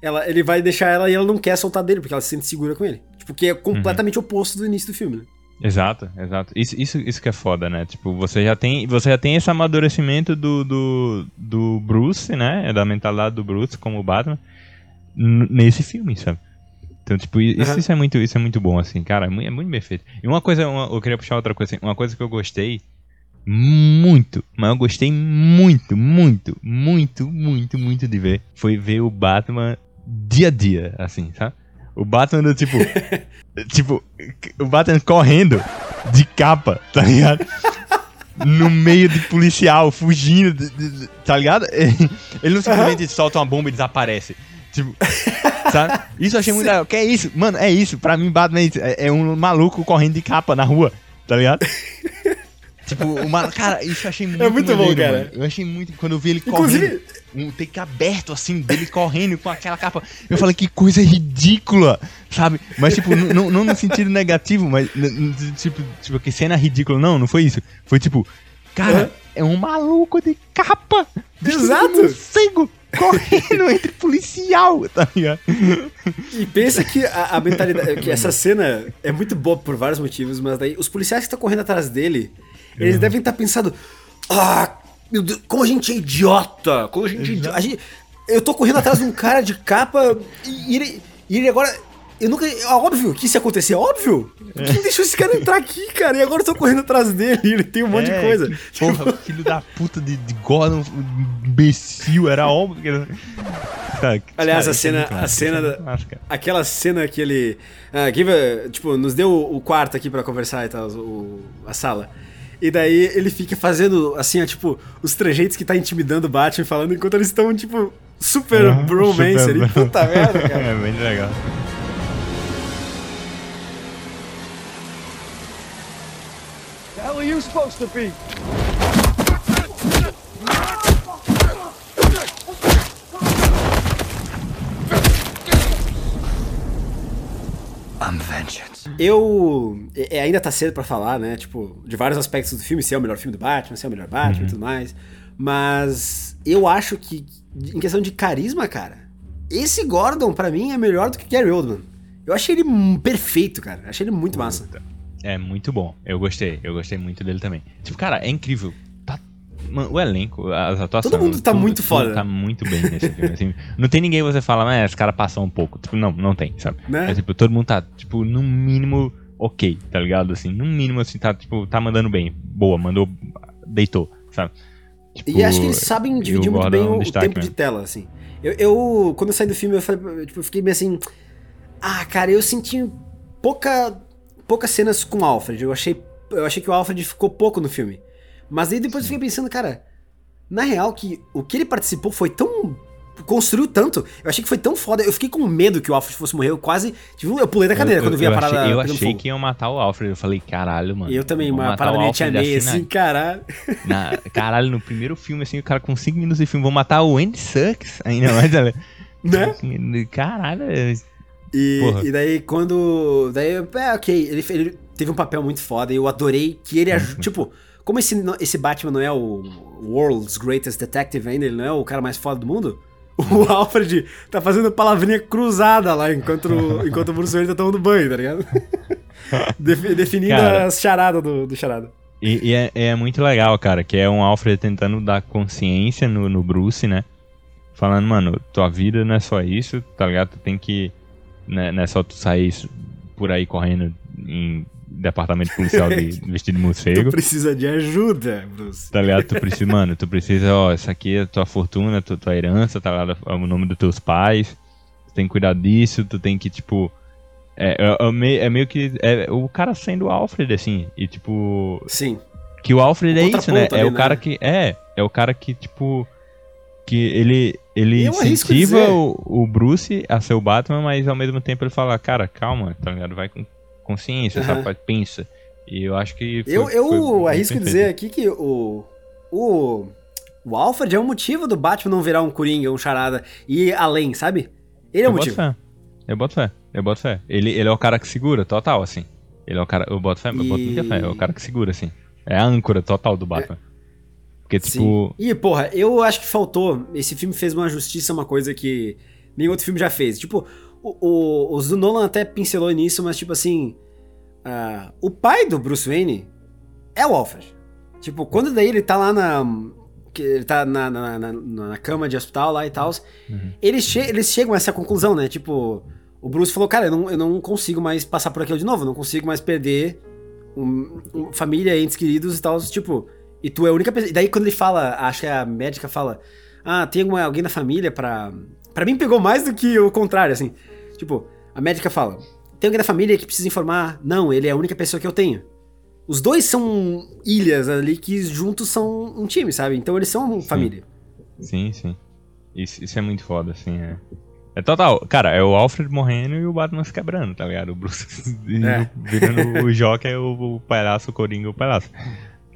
ela, ele vai deixar ela e ela não quer soltar dele, porque ela se sente segura com ele. Tipo, que é completamente oposto do início do filme, né? Exato, exato. Isso, isso, isso que é foda, né? Tipo, você já tem, você já tem esse amadurecimento do, do, do Bruce, né? Da mentalidade do Bruce como Batman nesse filme, sabe? Então, tipo, isso, Aham. isso é muito, isso é muito bom, assim, cara, é muito, é muito bem feito. E uma coisa, uma- eu queria puxar outra coisa, assim, uma coisa que eu gostei muito, mas eu gostei muito, muito, muito, muito, muito de ver, foi ver o Batman dia a dia, assim, sabe? O Batman do tipo, tipo, o Batman correndo de capa, tá ligado? No meio de policial, fugindo, tá ligado? Ele não simplesmente solta uma bomba e desaparece. Tipo, sabe? Isso eu achei muito legal. Que é isso? Mano, é isso. Pra mim, Batman é isso. É, é um maluco correndo de capa na rua, tá ligado? Tipo, o maluco. Cara, isso eu achei muito muito bom, maneiro, cara. mano. Eu achei muito. Quando eu vi ele Inclusive- correndo, um take aberto, assim, dele correndo com aquela capa. Eu falei, que coisa ridícula, sabe? Mas, tipo, não no sentido negativo, mas, tipo, tipo, que cena ridícula. Não, não foi isso. Foi tipo, cara, Aham. é um maluco de capa. Exato. morcego, correndo entre policial, tá ligado? E pensa que a, a mentalidade. que essa cena é muito boa por vários motivos, mas daí os policiais que estão correndo atrás dele, eles devem estar pensando. Ah, meu Deus, como a gente é idiota! Como a gente é idiota! A gente- eu tô correndo atrás de um cara de capa e ele, e ele agora. Eu nunca. É óbvio que isso ia acontecer, é óbvio. Quem deixou esse cara entrar aqui, cara? E agora eu tô correndo atrás dele ele tem um monte de É, coisa. que Porra, filho da puta de, de Gordon, imbecil, era óbvio. Cara, que- Aliás, cara, a é cena- a massa, cena é da-. Aquela cena que ele. ah, give a- tipo, nos deu o quarto aqui pra conversar e tal, o- a sala. E daí ele fica fazendo, assim, ó, tipo, os trejeitos que tá intimidando o Batman falando enquanto eles estão, tipo, super Aham, bromance super ali. Puta merda, cara. É bem legal. You supposed to be? I'm vengeance. Eu. é, ainda tá cedo pra falar, né? Tipo, de vários aspectos do filme, se é o melhor filme do Batman, se é o melhor Batman e tudo mais. Mas eu acho que, em questão de carisma, cara, esse Gordon, pra mim, é melhor do que Gary Oldman. Eu achei ele perfeito, cara. Achei ele muito massa. É muito bom. Eu gostei. Eu gostei muito dele também. Tipo, cara, é incrível. Tá... Mano, o elenco, as atuações. Todo mundo tá tudo- muito tudo foda. Tá muito bem nesse filme. assim. não tem ninguém que você fala, mas esse cara passou um pouco. Tipo, não, não tem, sabe? Né? É, tipo, todo mundo tá, tipo, no mínimo ok, tá ligado? Assim, no mínimo, assim, tá, tipo, tá mandando bem. Boa, mandou, deitou, sabe? Tipo, E acho que eles sabem dividir muito bem é o, o destaque tempo de mesmo. tela, assim. Eu, eu- quando eu saí do filme, eu, falei, tipo, eu fiquei meio assim. Ah, cara, eu senti pouca, poucas cenas com o Alfred. Eu achei, eu achei que o Alfred ficou pouco no filme. Mas aí depois eu fiquei pensando, cara, na real, que o que ele participou foi tão. construiu tanto. Eu achei que foi tão foda. Eu fiquei com medo que o Alfred fosse morrer. Eu quase. Tipo, eu pulei da cadeira quando vi a parada. Achei, eu achei fogo. que iam matar o Alfred. Eu falei, caralho, mano. Eu também, uma parada meio tia May, assim, na- caralho. Na, caralho, no primeiro filme, assim, o cara com 5 minutos de filme, vão matar o Andy Sucks ainda mais. Né? Assim, Caralho, E, e daí quando. Daí, é, ok, ele, ele teve um papel muito foda e eu adorei que ele. aju- Tipo, como esse, esse Batman não é o World's Greatest Detective ainda, ele não é o cara mais foda do mundo, o Alfred tá fazendo palavrinha cruzada lá enquanto, o- enquanto o Bruce Wayne tá tomando banho, tá ligado? Defi- definindo Cara. as charadas do, do charada. E, e é, é muito legal, cara, que é um Alfred tentando dar consciência no, no Bruce, né? Falando, mano, tua vida não é só isso, tá ligado? Tu tem que. Né, não é só tu sair por aí correndo em departamento policial de, vestido de Tu morcego. precisa de ajuda, Bruce. Tá ligado? Tu precisa, mano, tu precisa, ó, isso aqui é tua fortuna, tua, tua herança, tá ligado? É o nome dos teus pais. Tu tem que cuidar disso, tu tem que, tipo. É, é, é meio, é meio que. É o cara sendo o Alfred, assim. E, tipo. Sim. Que o Alfred é isso, né? É ali, o né? cara que. É, é o cara que, tipo. Que ele. Ele Eu incentiva o, o Bruce a ser o Batman, mas ao mesmo tempo ele fala, cara, calma, tá ligado? Vai com consciência, Aham. sabe? Pensa. E eu acho que. foi- Eu, eu foi arrisco dizer aqui que o, o. O Alfred é o motivo do Batman não virar um Coringa, um charada e além, sabe? Ele é o eu motivo. Boto fé. Eu boto fé. Eu boto fé. Ele, ele é o cara que segura, total, assim. Ele é o cara. Eu boto fé, eu boto muita fé. É o cara que segura, assim. É a âncora total do Batman. Porque, Sim. tipo. E, porra, eu acho que faltou. Esse filme fez uma justiça, uma coisa que nenhum outro filme já fez. Tipo, o, o, os do Nolan até pincelou nisso, mas, tipo assim. ah, o pai do Bruce Wayne é o Alfred. Tipo, quando daí ele tá lá na. ele tá na, na, na, na cama de hospital lá e tal. Eles, che eles chegam a essa conclusão, né? Tipo, o Bruce falou, cara, eu não, eu não consigo mais passar por aquilo de novo, eu não consigo mais perder um- um- família, entes queridos e tal. Tipo, e tu é a única pessoa. E daí quando ele fala, acho que a médica fala, ah, tem alguma, alguém na família pra. Pra mim pegou mais do que o contrário, assim. Tipo, a médica fala, tem alguém da família que precisa informar? Não, ele é a única pessoa que eu tenho. Os dois são ilhas ali que juntos são um time, sabe? Então eles são família. Sim, sim. Isso, isso é muito foda, assim, é. É total. Cara, é o Alfred morrendo e o Batman se quebrando, tá ligado? O Bruce É. virando o Joker, é o, o palhaço, o Coringa, o palhaço.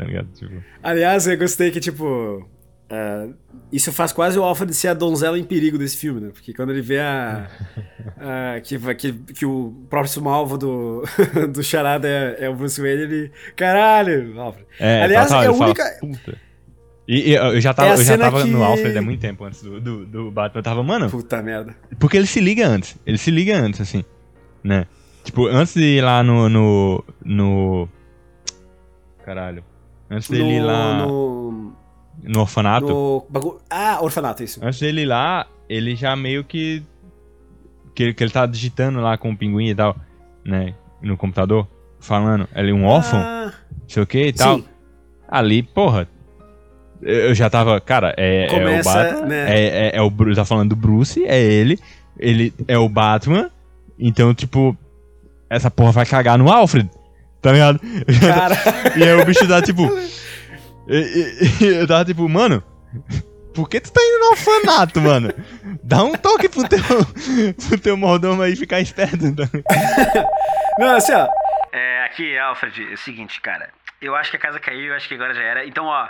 Tá ligado? Tipo, Aliás, eu gostei que, tipo. ah, isso faz quase o Alfred ser a donzela em perigo desse filme, né? Porque quando ele vê a. a- que, que, que o próximo alvo do, do Charada é, é o Bruce Wayne, ele. Caralho, Alfred. é, Aliás, é a fala, única. Puta. E, eu já tava, É eu já tava que- no Alfred há muito tempo antes do, do, do Batman. Eu tava, mano, Puta merda. Porque ele se liga antes. Ele se liga antes, assim. Né? Tipo, antes de ir lá no. no. no... Caralho. Antes dele ir lá no, No. orfanato. no bagu- Ah, orfanato, isso. Antes dele ir lá, ele já meio que. que, ele- que ele tá digitando lá com o pinguim e tal, né? No computador, falando, ele é um órfão, Ah, sei o que e tal. sim. Ali, porra. Eu já tava, cara, é, é o Começa, Batman, né? é, é, é o Bruce, tá falando do Bruce, é ele, ele é o Batman, então, tipo, essa porra vai cagar no Alfred, tá ligado? Cara, E aí o bicho tá tipo. e- e- e Eu tava tipo, mano, por que tu tá indo no orfanato, mano? Dá um toque pro teu, pro teu mordomo aí ficar esperto. Tá? não, assim, ó. É, aqui, Alfred, é o seguinte, cara. Eu acho que a casa caiu, eu acho que agora já era. Então, ó.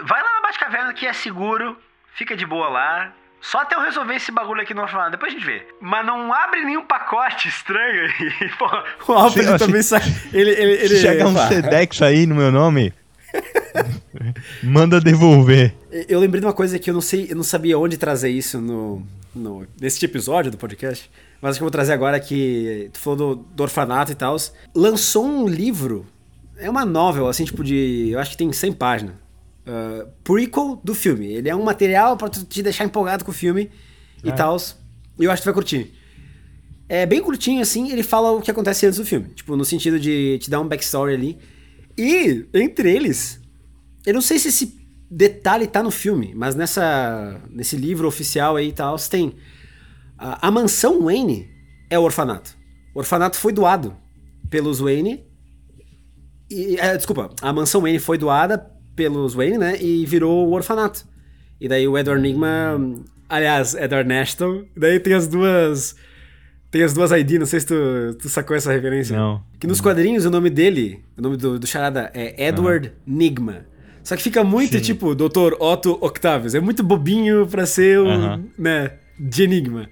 Vai lá na Batcaverna que é seguro, fica de boa lá. Só até eu resolver esse bagulho aqui no orfanato, depois a gente vê. Mas não abre nenhum pacote estranho aí, porra. O Alfred Chega- também sai. Ele, ele, ele, Chega um. Sedex aí no meu nome. Manda devolver. Eu lembrei de uma coisa que eu não sei, eu não sabia onde trazer isso no, no nesse episódio do podcast, mas acho que eu vou trazer agora que tu falou do, do orfanato e tal. Lançou um livro, é uma novel, assim, tipo de. Eu acho que tem 100 páginas. Uh, prequel do filme. Ele é um material pra tu te deixar empolgado com o filme e tal. E eu acho que tu vai curtir. É bem curtinho, assim, ele fala o que acontece antes do filme. Tipo, no sentido de te dar um backstory ali. E, entre eles, eu não sei se esse detalhe tá no filme, mas nessa nesse livro oficial aí e tal, tem. A, a mansão Wayne é o orfanato. O orfanato foi doado pelos Wayne. E, é, desculpa, a mansão Wayne foi doada pelos Wayne, né? E virou o orfanato. E daí o Edward Nigma. Aliás, Edward Nashton. Daí tem as duas. Tem as duas ID, não sei se tu, tu sacou essa referência. Não. Que nos quadrinhos o nome dele, o nome do, do charada é Edward Nigma. Só que fica muito Sim. tipo Dr. Otto Octavius. É muito bobinho pra ser Aham. né, de enigma.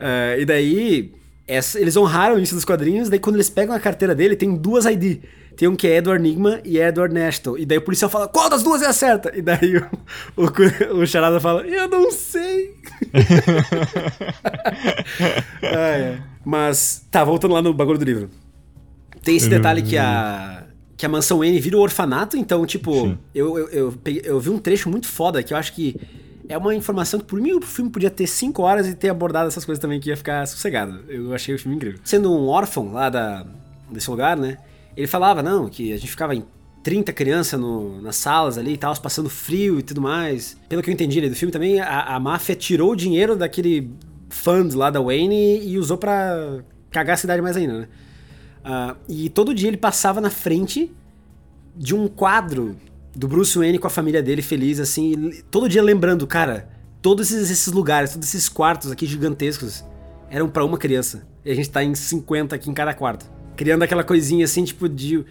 Ah, e daí, essa- eles honraram isso nos quadrinhos, daí quando eles pegam a carteira dele, tem duas ID. Tem um que é Edward Nigma e Edward Nashton. E daí o policial fala, qual das duas é a certa? E daí o, o, o charada fala, eu não sei. Ah, é. Mas, tá, voltando lá no bagulho do livro. Tem esse detalhe que a, que a mansão N vira o orfanato, então, tipo, eu, eu, eu, peguei- eu vi um trecho muito foda que eu acho que é uma informação que por mim o filme podia ter 5 horas e ter abordado essas coisas também que ia ficar sossegado. Eu achei o filme incrível. Sendo um órfão lá da, desse lugar, né? Ele falava, não, que a gente ficava em 30 crianças nas salas ali e tal, passando frio e tudo mais. Pelo que eu entendi né, do filme também, a, a máfia tirou o dinheiro daquele fund lá da Wayne e usou pra cagar a cidade mais ainda, né? Ah, e todo dia ele passava na frente de um quadro do Bruce Wayne com a família dele feliz, assim, e todo dia lembrando, cara, todos esses, esses lugares, todos esses quartos aqui gigantescos eram pra uma criança. E a gente tá em 50 aqui em cada quarto. Criando aquela coisinha assim, tipo, de.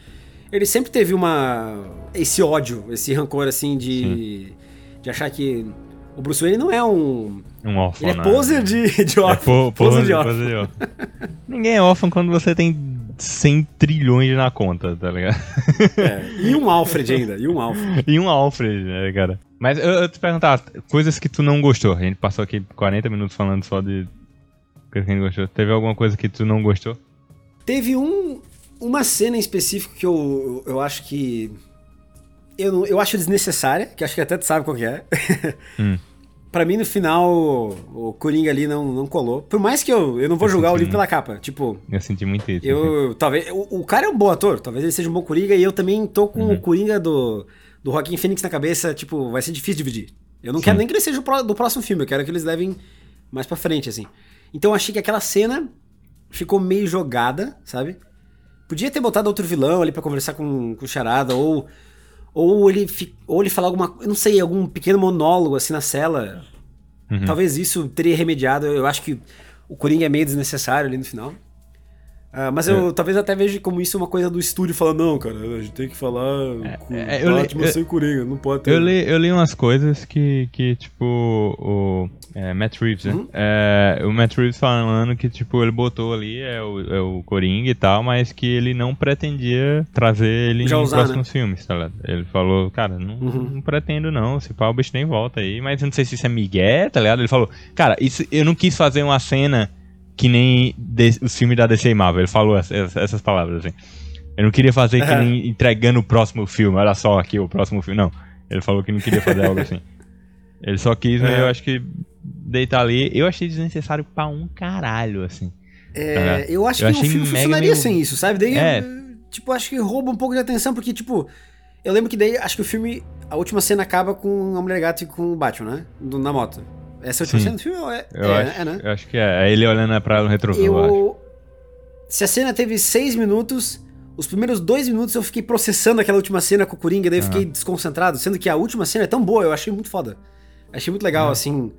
Ele sempre teve uma. esse ódio, esse rancor, assim, de. de achar que. O Bruce Wayne não é um. Um órfão. Ele é né? poser de, de É órfão. po- poser pose- de órfão. de órfão. Ninguém é órfão quando você tem 100 trilhões na conta, tá ligado? É, E um Alfred ainda, e um Alfred. E um Alfred, né, cara? Mas eu, eu te perguntar, coisas que tu não gostou. A gente passou aqui 40 minutos falando só de coisas que a gente gostou. Teve alguma coisa que tu não gostou? Teve um, uma cena em específico que eu, eu acho que. Eu, eu acho desnecessária, que acho que até tu sabe qual que é. Hum. pra mim, no final, o, Coringa ali não, não colou. Por mais que eu, eu não vou Eu julgar o livro pela capa. Tipo, Eu senti muito isso. eu. Talvez. O, o cara é um bom ator, talvez ele seja um bom Coringa, e eu também tô com Uhum. o Coringa do, do Joaquim Phoenix na cabeça, tipo, vai ser difícil dividir. Eu não quero nem que ele seja do próximo filme, eu quero que eles levem mais pra frente, assim. Então eu achei que aquela cena ficou meio jogada, sabe? Podia ter botado outro vilão ali pra conversar com, com o Charada, ou. Ou ele, ou ele falar alguma. Eu não sei, algum pequeno monólogo assim na cela. Uhum. Talvez isso teria remediado. Eu acho que o Coringa é meio desnecessário ali no final. Ah, mas eu talvez até veja como isso uma coisa do estúdio falando, não, cara, a gente tem que falar com é, eu li- Batman eu- sem Coringa, não pode ter. Eu li, eu li umas coisas que, que tipo, o é, Matt Reeves, Uhum. né? É, o Matt Reeves falando que, tipo, ele botou ali é o, é o Coringa e tal, mas que ele não pretendia trazer ele Já em usar, próximos filmes, tá ligado? Ele falou, cara, não, Uhum. não pretendo não, se pá, o bicho nem volta aí, mas eu não sei se isso é migué, tá ligado? Ele falou, cara, isso, eu não quis fazer uma cena que nem de- os filmes da DC e Marvel, ele falou essas, essas palavras, assim. Eu não queria fazer que Aham. nem entregando o próximo filme, olha só aqui o próximo filme, não. Ele falou que não queria fazer algo assim. Ele só quis, né? É. Eu acho que deitar ali. Eu achei desnecessário pra um caralho, assim. É, eu acho Eu que o filme funcionaria meio- sem isso, sabe? Daí, É. tipo, acho que rouba um pouco de atenção, porque, tipo, eu lembro que daí, acho que o filme, a última cena acaba com a Mulher Gato e com o Batman, né? Do- na moto. Essa é última Sim. cena do filme? É, Eu, é, acho, é, né? eu acho que é. É ele olhando pra ela no retrovisor, eu. Se a cena teve seis minutos, os primeiros dois minutos eu fiquei processando aquela última cena com o Coringa, daí eu fiquei desconcentrado, sendo que a última cena é tão boa, eu achei muito foda. Achei muito legal, assim.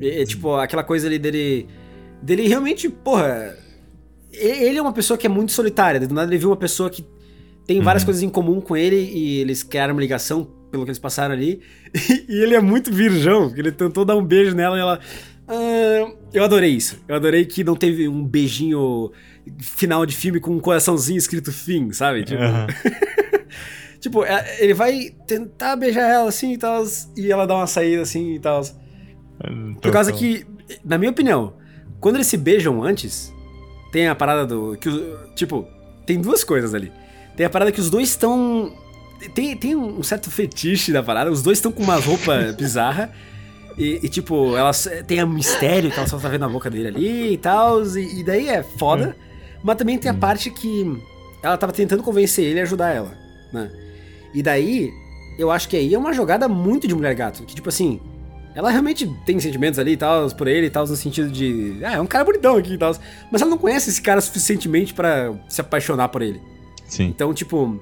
É, é, tipo, aquela coisa ali dele. Dele realmente, porra. Ele é uma pessoa que é muito solitária. Do nada ele viu uma pessoa que tem várias coisas em comum com ele e eles criaram uma ligação pelo que eles passaram ali. E, ele é muito virgão, porque ele tentou dar um beijo nela e ela. "Ah", eu adorei isso. Eu adorei que não teve um beijinho final de filme com um coraçãozinho escrito fim, sabe? Tipo, Aham. tipo é- ele vai tentar beijar ela assim e tal, e ela dá uma saída assim e tal. Por causa que, na minha opinião, quando eles se beijam antes, tem a parada do. Que, tipo, tem duas coisas ali. Tem a parada que os dois estão. Tem, tem um certo fetiche da parada, os dois estão com uma roupa bizarra. E, e, tipo, elas tem um mistério que ela só tá vendo a boca dele ali e tal. E, e daí é foda. Mas também tem a parte que ela tava tentando convencer ele a ajudar ela, né? E daí, eu acho que aí é uma jogada muito de mulher gato. Que, tipo assim, ela realmente tem sentimentos ali e tal, por ele e tal, no sentido de. Ah, é um cara bonitão aqui e tal. Mas ela não conhece esse cara suficientemente pra se apaixonar por ele. Sim. Então, tipo.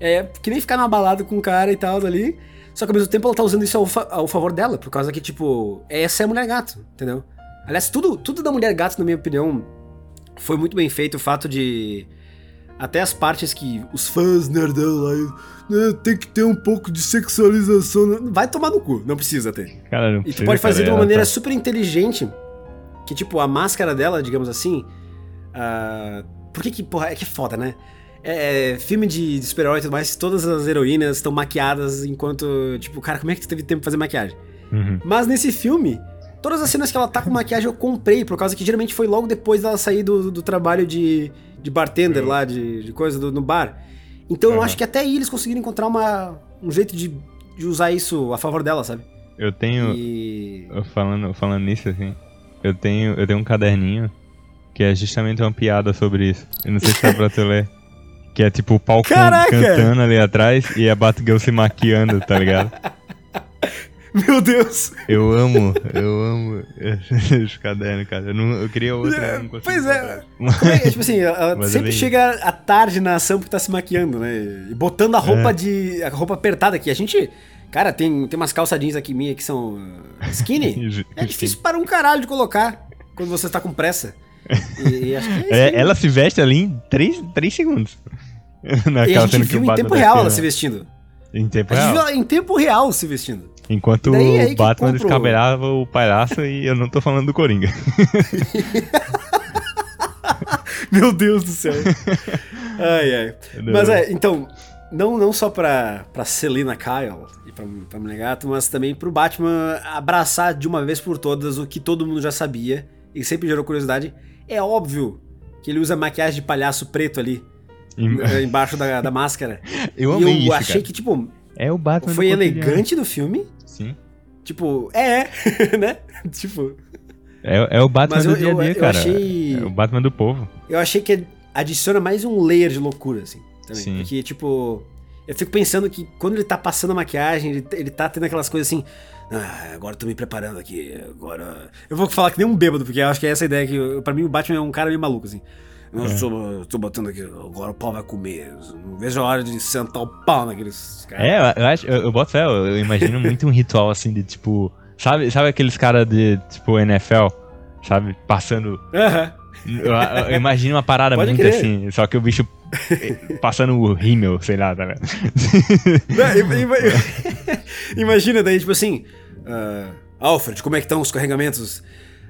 É que nem ficar numa balada com um cara e tal ali. Só que ao mesmo tempo ela tá usando isso ao, fa- ao favor dela, por causa que, tipo, essa é a mulher gato, entendeu? Aliás, tudo, tudo da mulher gato, na minha opinião, foi muito bem feito. O fato de. Até as partes que os fãs nerdão lá. né, tem que ter um pouco de sexualização. né? Vai tomar no cu, não precisa ter. Cara, não E tu precisa, pode fazer cara, de uma ela maneira tá- super inteligente. Que, tipo, a máscara dela, digamos assim. ah, por que que, porra, é que é foda, né? É, é, filme de, de super-herói e tudo mais, todas as heroínas estão maquiadas enquanto. Tipo, cara, como é que tu teve tempo pra fazer maquiagem? Uhum. Mas nesse filme, todas as cenas que ela tá com maquiagem eu comprei, por causa que geralmente foi logo depois dela sair do, do trabalho de, de bartender lá, de, de coisa do- no bar. Então eu Uhum. acho que até aí eles conseguiram encontrar uma, um jeito de, de usar isso a favor dela, sabe? Eu tenho. E. eu Falando, falando nisso, assim. Eu tenho, eu tenho um caderninho que é justamente uma piada sobre isso. Eu não sei se dá pra tu ler. Que é tipo o Caraca! cantando ali atrás e a Batgirl se maquiando, tá ligado? Meu Deus! Eu amo, eu amo esse caderno, cara. Eu, não, eu queria outro, eu não Pois é. é tipo assim, ela Mas é sempre bem- chega à tarde na ação porque tá se maquiando, né? E botando a roupa É. de. a roupa apertada aqui. A gente. Cara, tem, tem umas calça jeans aqui minha que são skinny. É difícil para um caralho de colocar quando você tá com pressa. E, e acho que é isso. É, aí. ela se veste ali em 3, três segundos. E a gente viu em tempo tá real ela escrevendo. se vestindo. Em tempo A gente real. viu ela em tempo real se vestindo. Enquanto Daí é o que Batman compro- descabelava o palhaço e eu não tô falando do Coringa. Meu Deus do céu. ai, ai. Mas é, então, não, não só pra, pra Selina Kyle e pra, pra Mulher Gato, mas também pro Batman abraçar de uma vez por todas o que todo mundo já sabia e sempre gerou curiosidade. É óbvio que ele usa maquiagem de palhaço preto ali, embaixo da, da máscara. Eu e amei eu isso, achei cara. que, tipo, É o Batman foi do elegante no filme. Sim. Tipo, é, né? tipo, É, é o Batman Mas do eu- dia a eu- dia, eu cara. achei- É o Batman do povo. eu achei que adiciona mais um layer de loucura, assim, também. Sim. Porque, tipo, eu fico pensando que quando ele tá passando a maquiagem, ele, ele tá tendo aquelas coisas assim. Ah, agora eu tô me preparando aqui. Agora. Eu vou falar que nem um bêbado, porque eu acho que é essa a ideia que. eu- Pra mim, o Batman é um cara meio maluco, assim. Eu É. tô, tô botando aqui, agora o pau vai comer. Não vejo a hora de sentar o pau naqueles caras. É, eu, acho, eu, eu boto fé, eu, eu imagino muito um ritual assim de tipo. Sabe, sabe aqueles caras de tipo NFL? Sabe? Passando. Aham. Eu, eu imagino uma parada Pode muito assim, só que o bicho eh, passando o rímel, sei lá, tá im- Imagina daí, tipo assim. ah, Alfred, como é que estão os carregamentos?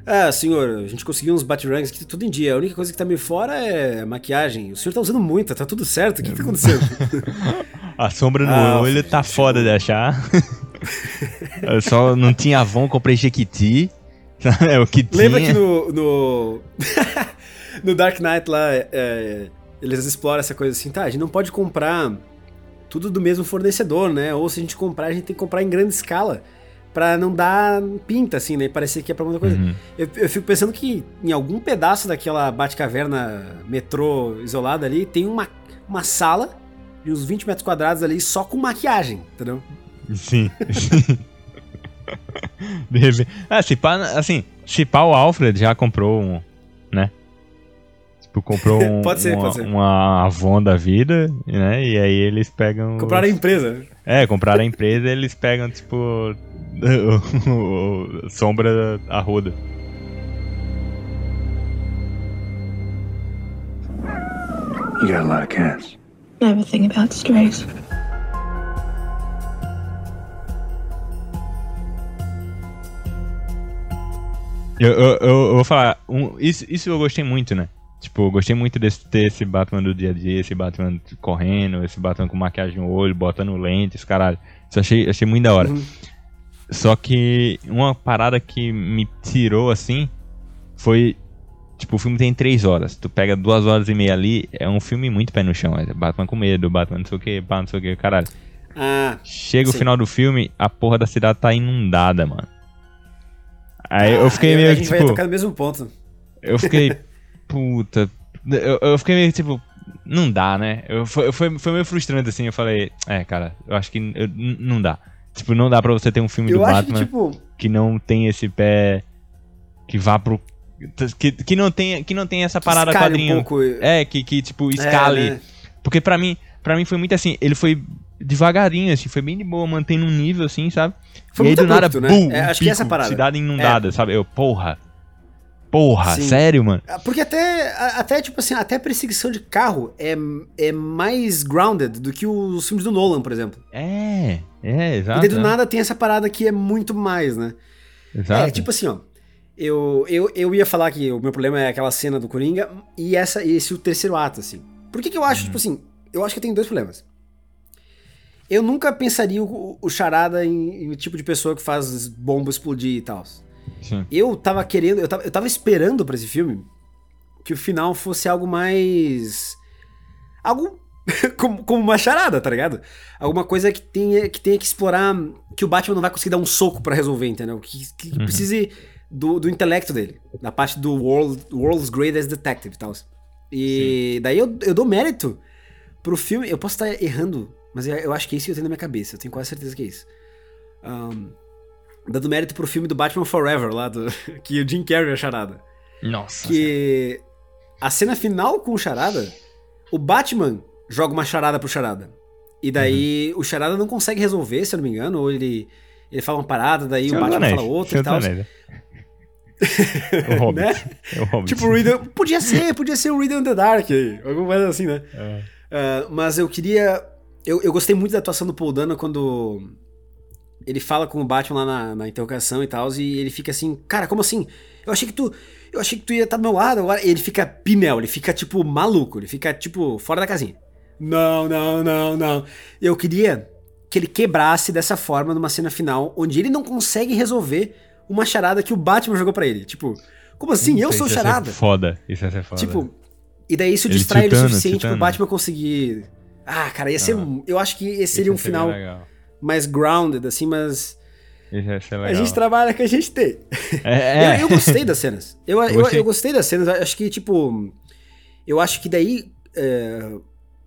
Ah, senhor, a gente conseguiu uns batirangs aqui tudo em dia. A única coisa que tá meio fora é maquiagem. O senhor tá usando muita, tá tudo certo. O que, que tá acontecendo? A sombra no Ah, olho tá foda de achar. Eu só não tinha Avon, comprei Jequiti. É o que tinha. Lembra que no. No, no Dark Knight lá, é, eles exploram essa coisa assim, tá? A gente não pode comprar tudo do mesmo fornecedor, né? Ou se a gente comprar, a gente tem que comprar em grande escala. Pra não dar pinta, assim, né? Parecer que é pra muita coisa. Uhum. Eu, eu fico pensando que em algum pedaço daquela Batcaverna metrô isolada ali, tem uma, uma sala de uns 20 metros quadrados ali só com maquiagem, entendeu? Sim. De repente. Ah, se pá, assim, se pá, o Alfred já comprou um, né? Tipo, comprou um, Pode ser, uma, pode ser. uma Avon da vida, né? E aí eles pegam. Compraram a os- empresa. É, compraram a empresa e eles pegam, tipo, sombra a roda. You got a lot of cats. Everything about strays. Eu, eu, eu- eu vou falar, um- isso, isso eu gostei muito, né? Tipo, eu gostei muito desse ter esse Batman do dia a dia, esse Batman correndo, esse Batman com maquiagem no olho, botando lentes, caralho. Isso eu achei, achei muito da hora. Só que uma parada que me tirou assim foi. Tipo, o filme tem três horas. Tu pega duas horas e meia ali, é um filme muito pé no chão. É Batman com medo, Batman não sei o que, pá, não sei o que, caralho. Ah, Chega o Sim. final do filme, a porra da cidade tá inundada, mano. Aí eu fiquei a meio gente que, vai tipo. tocar no mesmo ponto. Eu fiquei. puta. Eu, eu fiquei meio tipo. Não dá, né? Eu, foi, foi, foi meio frustrante assim. Eu falei, é, cara, eu acho que eu- não dá. Tipo, não dá pra você ter um filme Eu do Batman que, que, tipo, não tem esse pé. Que vá pro. Que, que, não, tem, que não tem essa parada escale um quadrinho. pouco. É, que, que tipo, escale. né? Porque pra mim, pra mim foi muito assim, ele foi devagarinho, assim, foi bem de boa, mantendo um nível, assim, sabe? Foi e aí do nada, né? bum, É, um acho que essa é a pico, parada. cidade inundada, sabe? Eu, porra. Porra, Sim. sério, mano? Ah, Porque até, até, tipo assim, até a perseguição de carro é, é mais grounded do que os filmes do Nolan, por exemplo. É, é, e exato. daí do né? nada tem essa parada que é muito mais, né? Exato. É, tipo assim, ó. Eu, eu, eu ia falar que o meu problema é aquela cena do Coringa e essa, esse o terceiro ato, assim. Por que que eu acho, tipo assim, eu acho que eu tenho dois problemas. Eu nunca pensaria o, o Charada em, em o tipo de pessoa que faz bomba explodir e tal. Sim. Eu tava querendo, eu tava, eu tava esperando pra esse filme que o final fosse algo mais. Algo como, como uma charada, tá ligado? Alguma coisa que tenha, que tenha que explorar. Que o Batman não vai conseguir dar um soco pra resolver, entendeu? Que, que precise do, do intelecto dele, da parte do world, World's Greatest Detective e tal. E daí eu, eu dou mérito pro filme. Eu posso estar errando, mas eu, eu acho que é isso que eu tenho na minha cabeça. Eu tenho quase certeza que é isso. Ahn, dando mérito pro filme do Batman Forever, lá do, que o Jim Carrey é a charada. Nossa. Que a cena final com o charada, o Batman joga uma charada pro charada. E daí Uhum. o charada não consegue resolver, se eu não me engano, ou ele, ele fala uma parada, daí Senhor o Batman Anéis, fala outra Senhor e tal. né? o Hobbit. Né? É o Hobbit. Tipo, o Reader. Podia ser, podia ser o Reader in the Dark aí. Alguma coisa assim, né? É. Ah, mas eu queria. Eu, eu gostei muito da atuação do Paul Dano quando ele fala com o Batman lá na, na interrogação e tal, e ele fica assim, cara, como assim? Eu achei que tu. Eu achei que tu ia estar do meu lado agora. Ele fica pinel, ele fica, tipo, maluco, ele fica, tipo, fora da casinha. Não, não, não, não. Eu queria que ele quebrasse dessa forma numa cena final, onde ele não consegue resolver uma charada que o Batman jogou pra ele. Tipo, como assim? eu Isso sou charada? Foda. Isso ia ser foda. Tipo, e daí isso Ele distrai ele o suficiente pro titando. Batman conseguir. Ah, cara, ia ser. Eu acho que esse seria um final legal. Mais grounded, assim, mas. Ser A gente trabalha com a gente tem. É, é. Eu, eu gostei das cenas. Eu, eu, gostei. eu gostei das cenas. Acho que, tipo. Eu acho que daí. é,